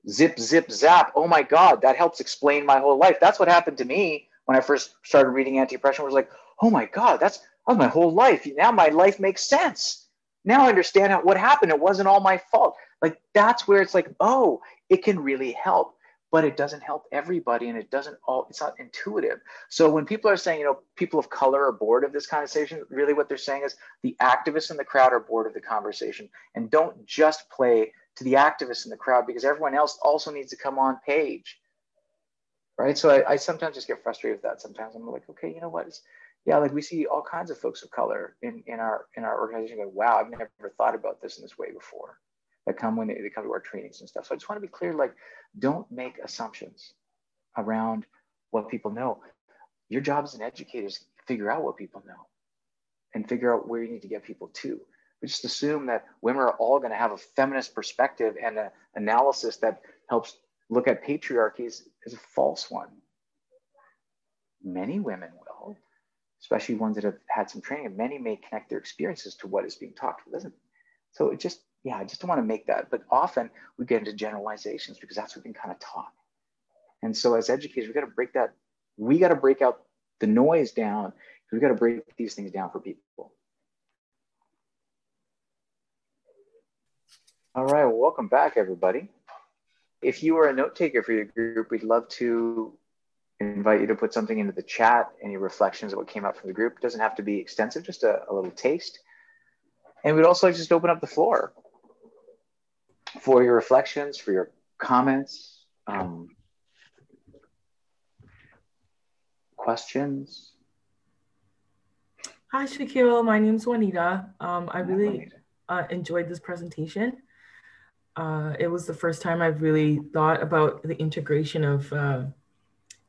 zip zip zap. Oh my god that helps explain my whole life. That's what happened to me when i first started reading anti-oppression was like oh my god that's that was my whole life. Now my life makes sense. Now i understand how, what happened. It wasn't all my fault. Like that's where it's like, oh, it can really help, but it doesn't help everybody and it doesn't all, it's not intuitive. So when people are saying, you know, people of color are bored of this conversation, really what they're saying is the activists in the crowd are bored of the conversation and don't just play to the activists in the crowd because everyone else also needs to come on page. Right. So I, I sometimes just get frustrated with that. Sometimes I'm like, okay, you know what? It's, yeah, like we see all kinds of folks of color in, in our in our organization. Go, wow, I've never thought about this in this way before that come when they, they come to our trainings and stuff. So I just want to be clear, like, don't make assumptions around what people know. Your job as an educator is figure out what people know and figure out where you need to get people to. But just assume that women are all going to have a feminist perspective and an analysis that helps look at patriarchies is a false one. Many women will, especially ones that have had some training. Many may connect their experiences to what is being taught. Doesn't. So it just yeah, I just don't want to make that. But often we get into generalizations because that's what we've been kind of taught. And so as educators, we got to break that, we got to break out the noise down. We got to break these things down for people. All right, well, welcome back, everybody. If you are a note taker for your group, we'd love to invite you to put something into the chat, any reflections of what came out from the group. It doesn't have to be extensive, just a, a little taste. And we'd also like to just open up the floor for your reflections, for your comments, um, questions? Hi, Shakil. My name is Juanita. Um, I really uh, enjoyed this presentation. Uh, it was the first time I've really thought about the integration of uh,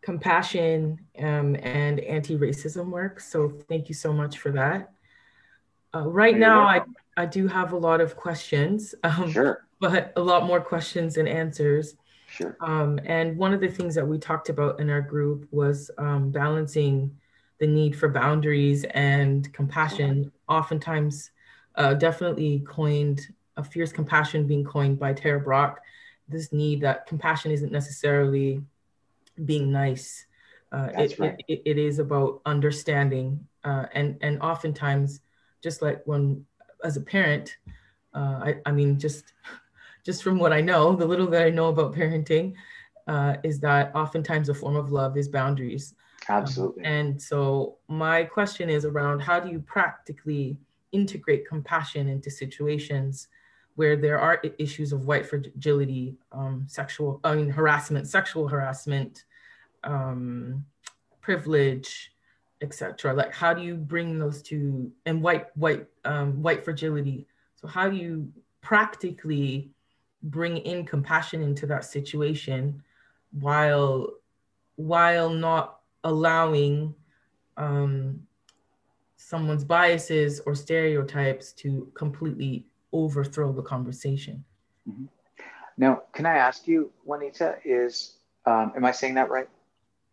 compassion um, and anti-racism work. So thank you so much for that. Uh, right now, I, I do have a lot of questions, um, sure. But a lot more questions than answers. Sure. Um, and one of the things that we talked about in our group was um, balancing the need for boundaries and compassion. Oftentimes, uh, definitely coined a fierce compassion being coined by Tara Brach. This need that compassion isn't necessarily being nice. Uh, it, right. it, it is about understanding, uh, and and oftentimes, just like when as a parent, uh, I, I mean just just from what I know, the little that I know about parenting, uh, is that oftentimes a form of love is boundaries. Absolutely. Um, and so my question is around how do you practically integrate compassion into situations where there are issues of white fragility, um, sexual, I mean, harassment, sexual harassment, um, privilege, etc. Like, how do you bring those to and white, white, um, white fragility? So, how do you practically bring in compassion into that situation while while not allowing um, someone's biases or stereotypes to completely overthrow the conversation. Mm-hmm. Now, can I ask you, Juanita, is um, am I saying that right?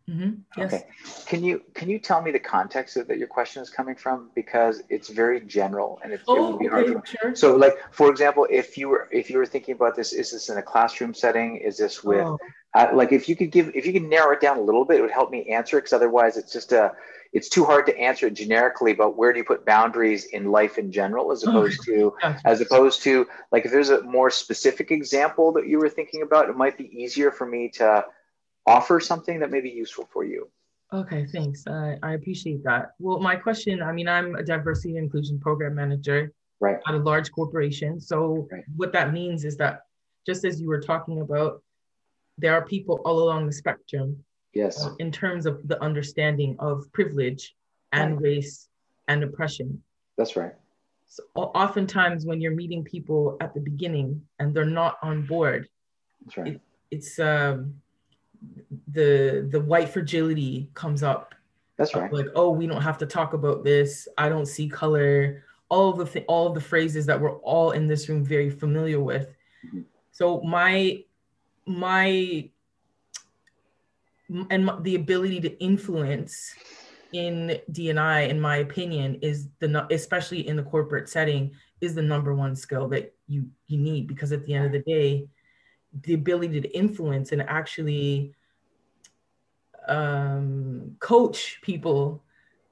Mm-hmm. Yes. Okay. Can you can you tell me the context that, that your question is coming from because it's very general and it, oh, it would be hard. Okay, sure. So, like for example, if you were if you were thinking about this, is this in a classroom setting? Is this with oh. uh, like if you could give if you could narrow it down a little bit, it would help me answer it because otherwise it's just a it's too hard to answer it generically about where do you put boundaries in life in general as opposed to [laughs] as opposed to like if there's a more specific example that you were thinking about, it might be easier for me to offer something that may be useful for you. Okay, thanks. Uh, I appreciate that. Well, my question I mean, I'm a diversity and inclusion program manager right. at a large corporation. So, right. what that means is that just as you were talking about, there are people all along the spectrum. Yes. Uh, in terms of the understanding of privilege and right. race and oppression. That's right. So, oftentimes, when you're meeting people at the beginning and they're not on board, That's right. It, it's um, the the white fragility comes up. That's right. Like, oh, we don't have to talk about this. I don't see color. All of the th- all of the phrases that we're all in this room very familiar with. Mm-hmm. So my my and my, the ability to influence in DNI, in my opinion, is the especially in the corporate setting is the number one skill that you you need because at the end of the day, the ability to influence and actually um, coach people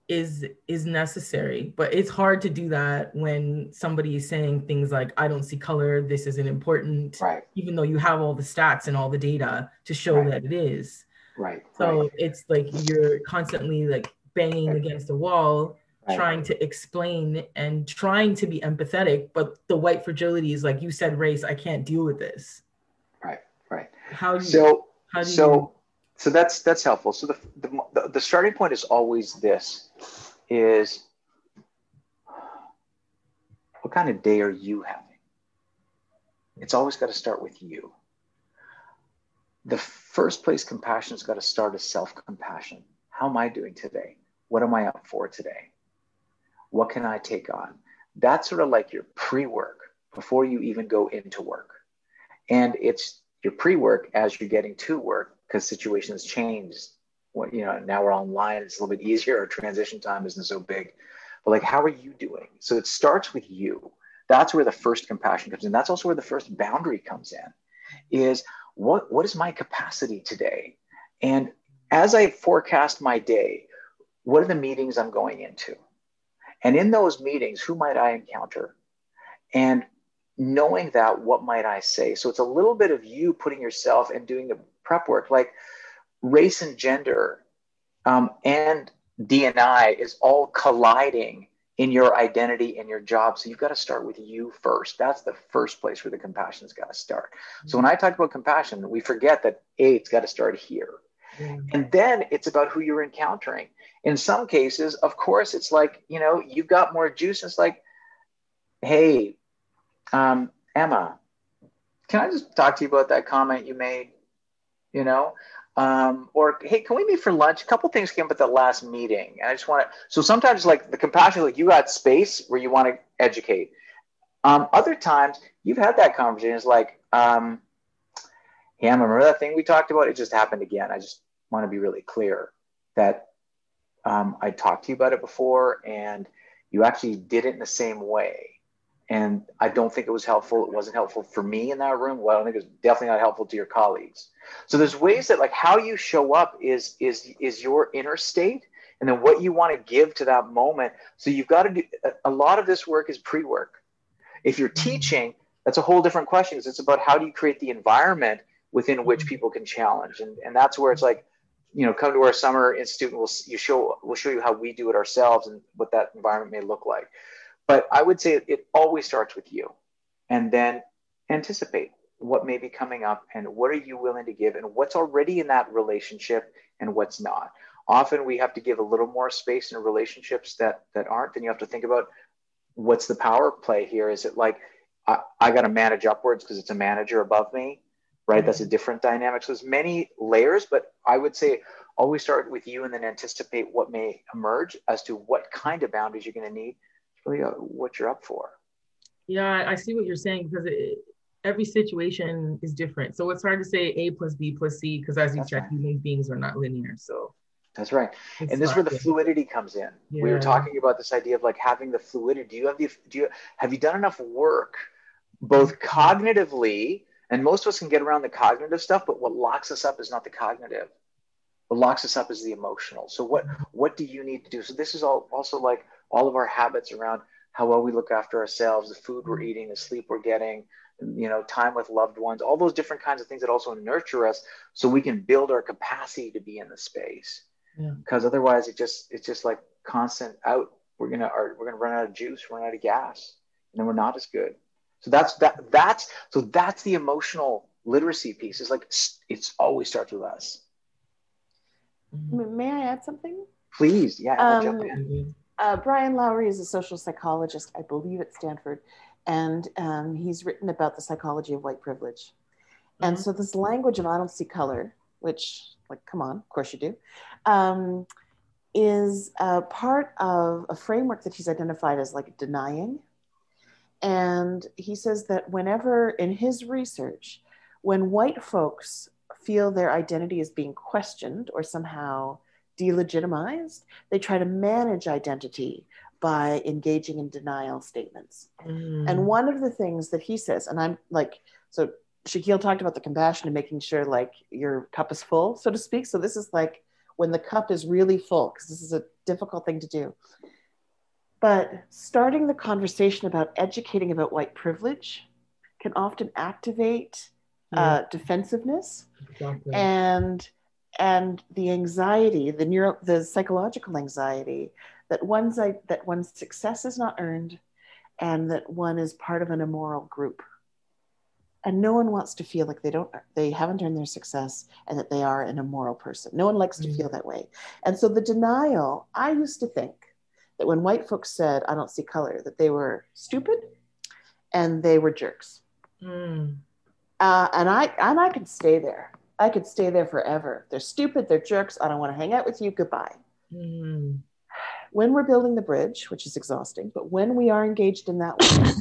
is is necessary but it's hard to do that when somebody is saying things like i don't see color this isn't important right even though you have all the stats and all the data to show right. that it is right so right. it's like you're constantly like banging against the wall trying to explain and trying to be empathetic but the white fragility is like you said race i can't deal with this. How do you, so how do so you... so that's that's helpful. So the, the the starting point is always this: is what kind of day are you having? It's always got to start with you. The first place compassion has got to start is self compassion. How am I doing today? What am I up for today? What can I take on? That's sort of like your pre work before you even go into work. And it's your pre-work as you're getting to work because situations change. What you know, now we're online, it's a little bit easier. Our transition time isn't so big. But like, how are you doing? So it starts with you. That's where the first compassion comes in. That's also where the first boundary comes in. Is what what is my capacity today? And as I forecast my day, what are the meetings I'm going into? And in those meetings, who might I encounter? And knowing that, what might I say? So it's a little bit of you putting yourself and doing the prep work, like race and gender um, and DNI is all colliding in your identity and your job. So you've got to start with you first. That's the first place where the compassion's got to start. Mm-hmm. So when I talk about compassion, we forget that A, it's got to start here. Yeah. And then it's about who you're encountering. In some cases, of course, it's like, you know, you've got more juice. It's like, hey, um, Emma, can I just talk to you about that comment you made? You know, um, or hey, can we meet for lunch? A couple things came up at the last meeting, and I just want to. So sometimes, like the compassion, like you got space where you want to educate. Um, other times, you've had that conversation. It's like, um, yeah, remember that thing we talked about? It just happened again. I just want to be really clear that um, I talked to you about it before, and you actually did it in the same way and I don't think it was helpful. It wasn't helpful for me in that room. Well, I don't think it was definitely not helpful to your colleagues. So there's ways that like how you show up is is is your inner state, and then what you want to give to that moment. So you've got to do a lot of this work is pre-work. If you're mm-hmm. teaching, that's a whole different question because it's about how do you create the environment within which mm-hmm. people can challenge, and and that's where it's like you know come to our summer institute and we'll you show we'll show you how we do it ourselves and what that environment may look like but I would say it always starts with you. And then anticipate what may be coming up and what are you willing to give and what's already in that relationship and what's not. Often we have to give a little more space in relationships that that aren't. Then you have to think about what's the power play here. Is it like I, I got to manage upwards because it's a manager above me, right? That's a different dynamic. So there's many layers, but I would say always start with you and then anticipate what may emerge as to what kind of boundaries you're going to need really what you're up for. Yeah, I see what you're saying because it, every situation is different. So it's hard to say A plus B plus C because as you check, right. human beings are not linear. So that's right. and this is where the fluidity comes in. Yeah. We were talking about this idea of like having the fluidity. Do you have the do you have you done enough work both cognitively and most of us can get around the cognitive stuff, but what locks us up is not the cognitive. What locks us up is the emotional. So what what do you need to do? So this is all also like all of our habits around how well we look after ourselves, the food we're eating, the sleep we're getting, you know, time with loved ones, all those different kinds of things that also nurture us so we can build our capacity to be in the space. Because yeah. otherwise it just it's just like constant out. We're gonna are, we're gonna run out of juice, run out of gas, and then we're not as good. So that's that that's so that's the emotional literacy piece. It's like it's always starts with us. May I add something? Please, yeah, um, jump in uh, Brian Lowery is a social psychologist, I believe at Stanford, and um, he's written about the psychology of white privilege. Mm-hmm. And so this language of I don't see color, which, like, come on, of course you do, um, is a part of a framework that he's identified as like denying. And he says that whenever in his research, when white folks feel their identity is being questioned or somehow delegitimized, they try to manage identity by engaging in denial statements. Mm. And one of the things that he says, and I'm like, so Shakil talked about the compassion and making sure like your cup is full, so to speak. So this is like when the cup is really full, because this is a difficult thing to do. But starting the conversation about educating about white privilege can often activate uh, defensiveness exactly. and and the anxiety, the neuro, the psychological anxiety that one's that one's success is not earned, and that one is part of an immoral group. And no one wants to feel like they don't, they haven't earned their success, and that they are an immoral person. No one likes to mm-hmm. feel that way. And so the denial. I used to think that when white folks said, "I don't see color," that they were stupid, and they were jerks. Mm. Uh, and I and I could stay there I could stay there forever. They're stupid, they're jerks. I don't want to hang out with you. Goodbye. Mm. When we're building the bridge, which is exhausting, but when we are engaged in that way,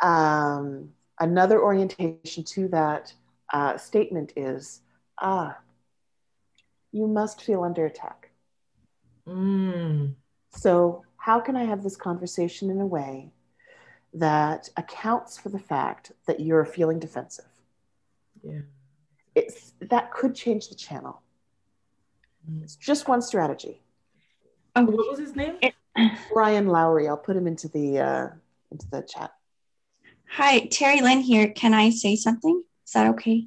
[coughs] um, another orientation to that uh, statement is ah, you must feel under attack. Mm. So, how can I have this conversation in a way that accounts for the fact that you're feeling defensive? Yeah it's that could change the channel. It's just one strategy. Oh, what was his name? [clears throat] Brian Lowery. I'll put him into the uh, into the chat. Hi, Terry Lynn here. Can I say something? Is that okay?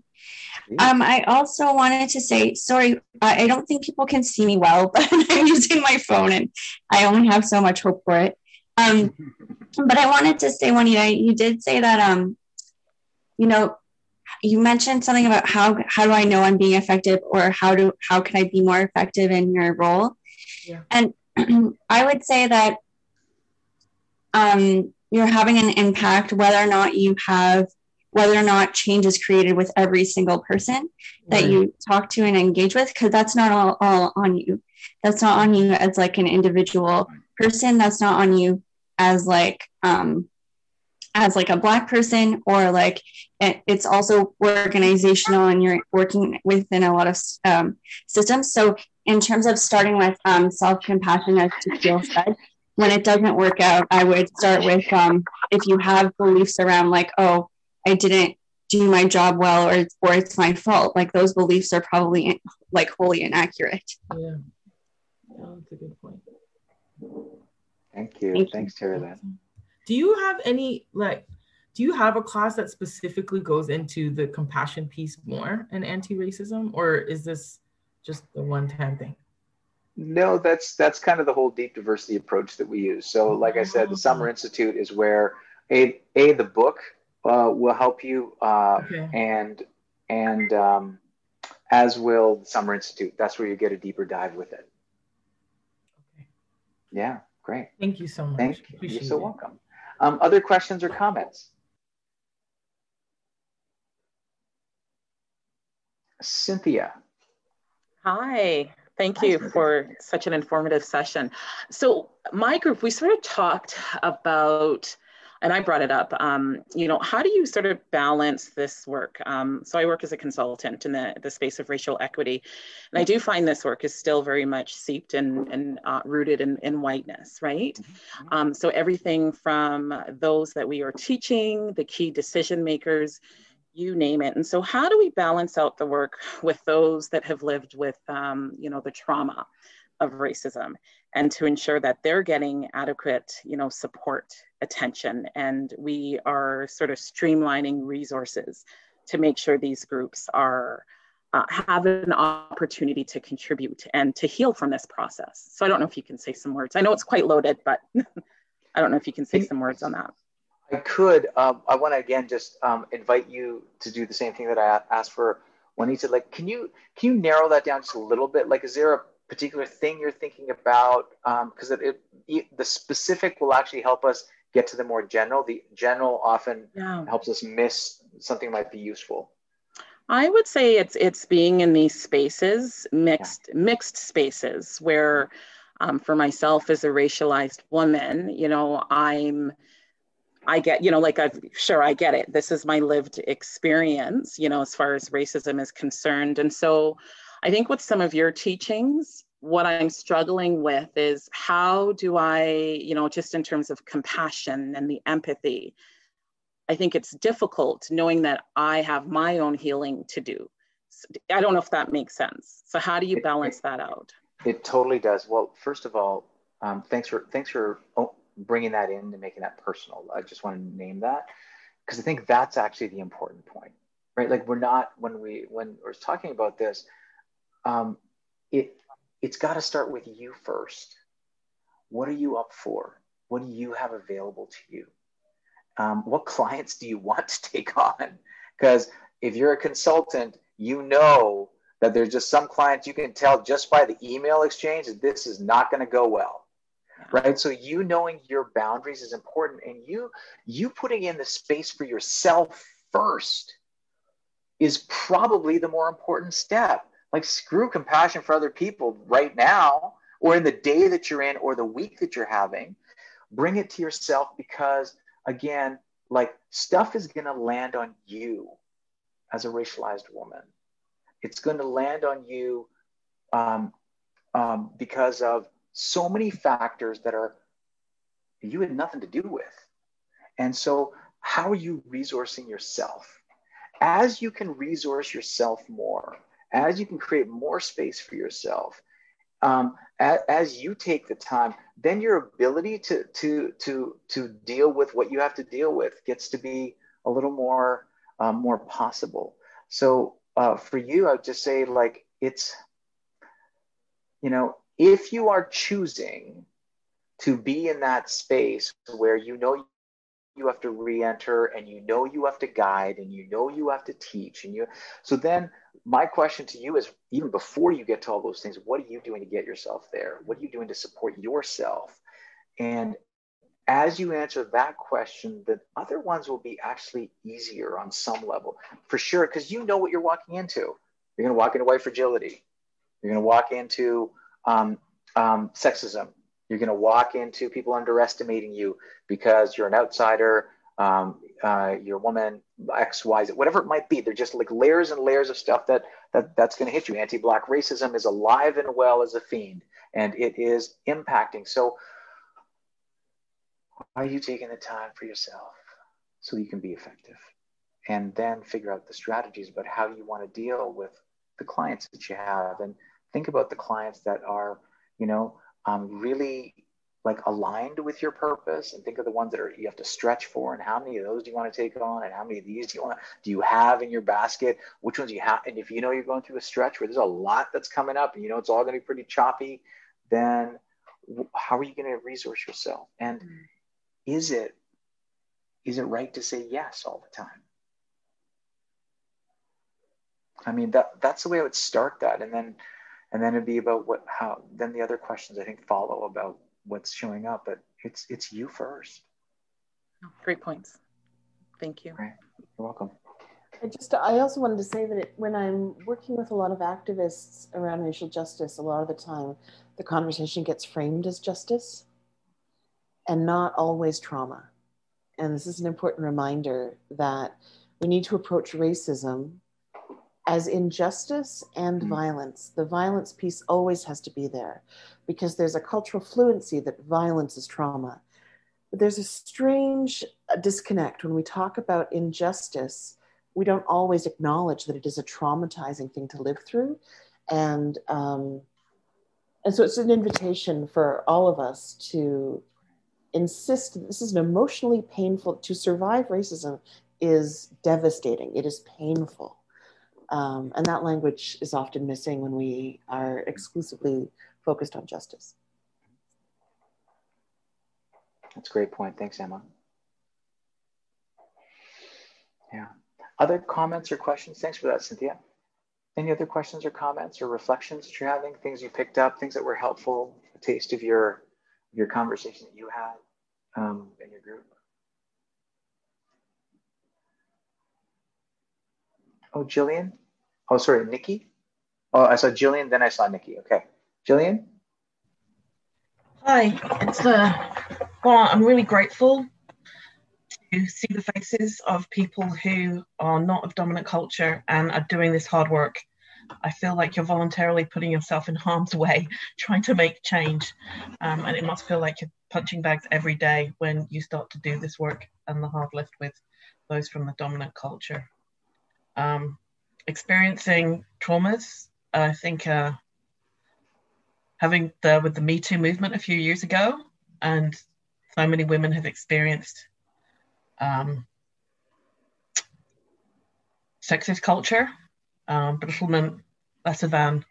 Um, I also wanted to say, sorry, I don't think people can see me well, [laughs] but I'm using my phone and I only have so much hope for it. Um, [laughs] but I wanted to say, Juanita, you did say that, um, you know, you mentioned something about how how do I know I'm being effective or how do how can I be more effective in your role? Yeah. And [clears throat] I would say that um, you're having an impact whether or not you have whether or not change is created with every single person that you talk to and engage with because that's not all, all on you that's not on you as like an individual person that's not on you as like um as like a black person or like it's also organizational and you're working within a lot of um, systems. So in terms of starting with um, self-compassion as feel said when it doesn't work out i would start with um, if you have beliefs around like oh i didn't do my job well or, or it's my fault like those beliefs are probably like wholly inaccurate. Yeah. That's a good point. Thank you. Thank thanks you. terry do you have any like do you have a class that specifically goes into the compassion piece more and anti-racism or is this just the one time thing? No that's that's kind of the whole deep diversity approach that we use. So like i said the summer institute is where a a the book uh, will help you uh, okay. and and um, as will the summer institute. That's where you get a deeper dive with it. Okay. yeah great. Thank you so much. Thank you. Appreciate you're so it. welcome um, other questions or comments? Cynthia. Hi, thank you for such an informative session. So my group, we sort of talked about and I brought it up. Um, you know, how do you sort of balance this work? Um, so I work as a consultant in the, the space of racial equity, and I do find this work is still very much seeped and, and uh, rooted in, in whiteness, right? Mm-hmm. Um, so everything from those that we are teaching, the key decision makers, you name it. And so how do we balance out the work with those that have lived with, um, you know, the trauma of racism and to ensure that they're getting adequate, you know, support attention and we are sort of streamlining resources to make sure these groups are uh, have an opportunity to contribute and to heal from this process. So I don't know if you can say some words. I know it's quite loaded, but [laughs] I don't know if you can say some words on that. I could. Um, I want to again just um, invite you to do the same thing that I asked for said, like, can you can you narrow that down just a little bit? Like, is there a particular thing you're thinking about? Because um, it, it, the specific will actually help us get to the more general. The general often yeah. helps us miss something might be useful. I would say it's it's being in these spaces, mixed yeah. mixed spaces, where um, for myself as a racialized woman, you know, I'm I get, you know, like I've sure I get it. This is my lived experience, you know, as far as racism is concerned. And so I think with some of your teachings, what I'm struggling with is how do I, you know, just in terms of compassion and the empathy, I think it's difficult knowing that I have my own healing to do. I don't know if that makes sense. So how do you balance that out? It totally does. Well, first of all, um, thanks for thanks for bringing that in and making that personal. I just want to name that because I think that's actually the important point, right? Like we're not when we when we're talking about this, um, it it's got to start with you first. What are you up for? What do you have available to you? Um, what clients do you want to take on? Because if you're a consultant, you know that there's just some clients you can tell just by the email exchange that this is not going to go well right so you knowing your boundaries is important and you you putting in the space for yourself first is probably the more important step like, screw compassion for other people right now, or in the day that you're in, or the week that you're having. Bring it to yourself because, again, like stuff is going to land on you as a racialized woman. It's going to land on you um, um, because of so many factors that are you had nothing to do with. And so, how are you resourcing yourself? As you can resource yourself more, as you can create more space for yourself, um, as, as, you take the time, then your ability to to to to deal with what you have to deal with gets to be a little more um, more possible. So uh, for you, I would just say like it's, you know, if you are choosing to be in that space where you know you have to re-enter and you know you have to guide and you know you have to teach and you so then my question to you is even before you get to all those things what are you doing to get yourself there? What are you doing to support yourself? And as you answer that question the other ones will be actually easier on some level for sure because you know what you're walking into. You're going to walk into white fragility. You're going to walk into um, um, sexism you're going to walk into people underestimating you because you're an outsider, um, uh, you're a woman, X, Y, Z, whatever it might be. They're just like layers and layers of stuff that, that that's going to hit you. Anti-black racism is alive and well as a fiend, and it is impacting. So, are you taking the time for yourself so you can be effective, and then figure out the strategies about how you want to deal with the clients that you have, and think about the clients that are, you know, um, really like aligned with your purpose and think of the ones that are you have to stretch for and how many of those do you want to take on and how many of these do you want do you have in your basket? Which ones you have and if you know you're going through a stretch where there's a lot that's coming up and you know it's all going to be pretty choppy then how are you going to resource yourself? And mm. is it is it right to say yes all the time? I mean that that's the way i would start that. And then and then it'd be about what how then the other questions i think follow about what's showing up but it's it's you first oh, great points thank you right. you're welcome I just I also wanted to say that it, when I'm working with a lot of activists around racial justice, a lot of the time the conversation gets framed as justice and not always trauma. And this is an important reminder that we need to approach racism as injustice and mm. violence. The violence piece always has to be there because there's a cultural fluency that violence is trauma. But there's a strange uh, disconnect when we talk about injustice. We don't always acknowledge that it is a traumatizing thing to live through, and um, and so it's an invitation for all of us to insist this is an emotionally painful. To survive racism is devastating. It is painful um, and that language is often missing when we are exclusively focused on justice. That's a great point. Thanks, Emma. Yeah. Other comments or questions? Thanks for that, Cynthia. Any other questions or comments or reflections that you're having? Things you picked up, things that were helpful, a taste of your your conversation that you had um, in your group. Oh, Jillian. Oh, sorry, Nikki. Oh, I saw Jillian, then I saw Nikki. Okay, Jillian. Hi, it's uh, well, I'm really grateful to see the faces of people who are not of dominant culture and are doing this hard work. I feel like you're voluntarily putting yourself in harm's [laughs] way, trying to make change, um, and it must feel like you're punching bags every day when you start to do this work and the hard lift with those from the dominant culture. Um, experiencing traumas. I think uh, having the with the Me Too movement a few years ago, and so many women have experienced um, sexist culture, um, belittlement, lesser than,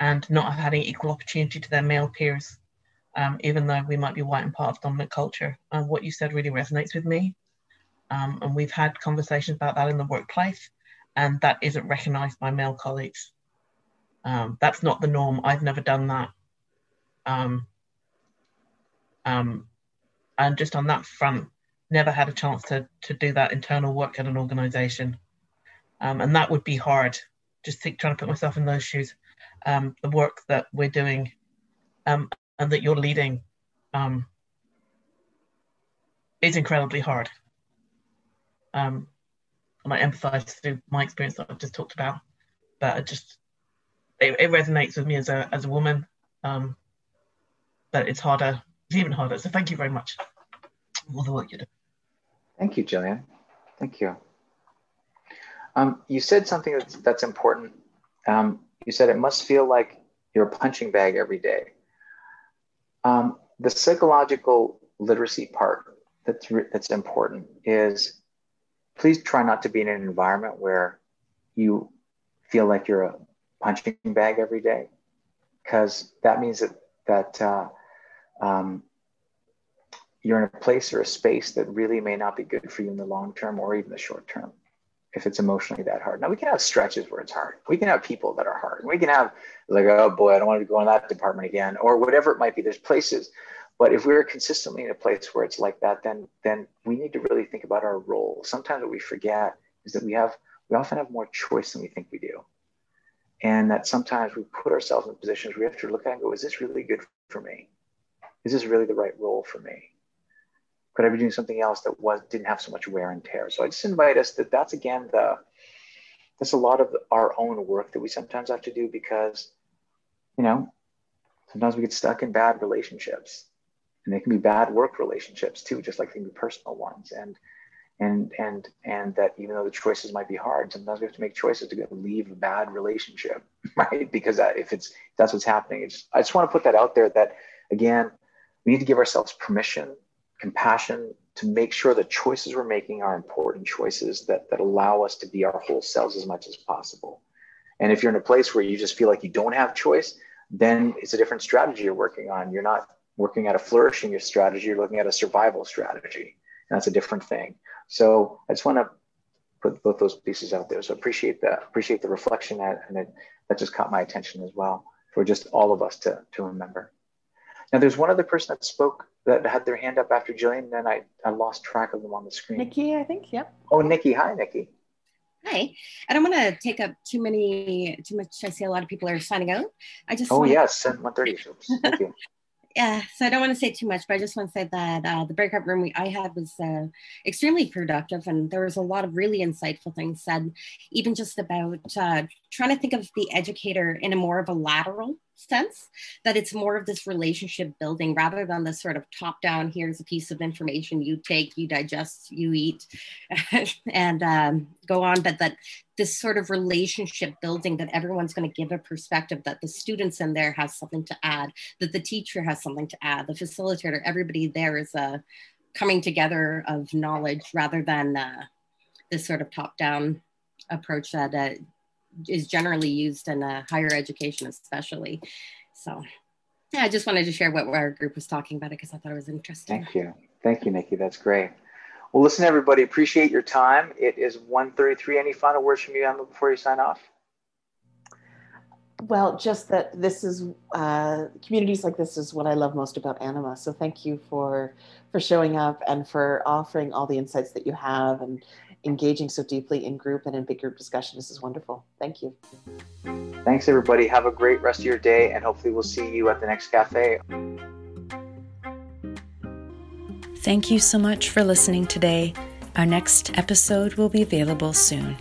and not having equal opportunity to their male peers, um, even though we might be white and part of dominant culture. And what you said really resonates with me. Um, and we've had conversations about that in the workplace and that isn't recognized by male colleagues. Um, that's not the norm. I've never done that. Um, um, and just on that front, never had a chance to, to do that internal work at an organization. Um, and that would be hard. Just think, trying to put myself in those shoes. Um, the work that we're doing and that you're leading is incredibly hard. Um, I empathize through my experience that I've just talked about. But it just it, it resonates with me as a as a woman. Um, but it's harder, it's even harder. So thank you very much for all the work you do. Thank you, Jillian. Thank you. Um, you said something that's, that's important. Um, you said it must feel like you're a punching bag every day. Um, the psychological literacy part that's, that's important is please try not to be in an environment where you feel like you're a punching bag every day, because that means that that uh, um, you're in a place or a space that really may not be good for you in the long term or even the short term if it's emotionally that hard. Now we can have stretches where it's hard. We can have people that are hard. And we can have like, oh boy, I don't want to go in that department again, or whatever it might be. There's places, but if we're consistently in a place where it's like that, then then we need to really think about our role. Sometimes what we forget is that we have we often have more choice than we think we do, and that sometimes we put ourselves in positions where we have to look at and go, is this really good for me? Is this really the right role for me? could I be doing something else that was didn't have so much wear and tear? So I just invite us that that's again the that's a lot of our own work that we sometimes have to do because you know sometimes we get stuck in bad relationships and they can be bad work relationships too just like they can be personal ones and and and and that even though the choices might be hard sometimes we have to make choices to leave a bad relationship [laughs] right because if it's that's what's happening it's, i just want to put that out there that again we need to give ourselves permission compassion to make sure the choices we're making are important choices that, that allow us to be our whole selves as much as possible. And if you're in a place where you just feel like you don't have choice, then it's a different strategy you're working on. You're not working at a flourishing strategy, you're looking at a survival strategy. And that's a different thing. So I just want to put both those pieces out there. So appreciate that, appreciate the reflection that, and it, that just caught my attention as well for just all of us to, to remember. Now there's one other person that spoke that had their hand up after Jillian, and then I, I lost track of them on the screen. Nikki, I think. Yep. Oh, Nikki. Hi, Nikki. Hi. I don't want to take up too many, too much. I see a lot of people are signing out. I just. Oh, wanna... yes. 130. [laughs] Thank you. Yeah, so I don't want to say too much, but I just want to say that uh, the breakout room we, I had was uh, extremely productive, and there was a lot of really insightful things said, even just about uh, trying to think of the educator in a more of a lateral sense that it's more of this relationship building rather than the sort of top down here's a piece of information you take you digest you eat [laughs] and um, go on. But that this sort of relationship building that everyone's going to give a perspective that the students in there has something to add that the teacher has something to add the facilitator everybody there is a uh, coming together of knowledge rather than uh, this sort of top down approach that uh, is generally used in uh, higher education, especially. So, yeah, I just wanted to share what our group was talking about because I thought it was interesting. Thank you, thank you, Nikki. That's great. Well, listen, everybody, appreciate your time. It is 1.33. Any final words from you, Emma, before you sign off? Well, just that this is uh, communities like this is what I love most about Anima. So thank you for for showing up and for offering all the insights that you have and engaging so deeply in group and in big group discussion. This is wonderful. Thank you. Thanks, everybody. Have a great rest of your day, and hopefully, we'll see you at the next cafe. Thank you so much for listening today. Our next episode will be available soon.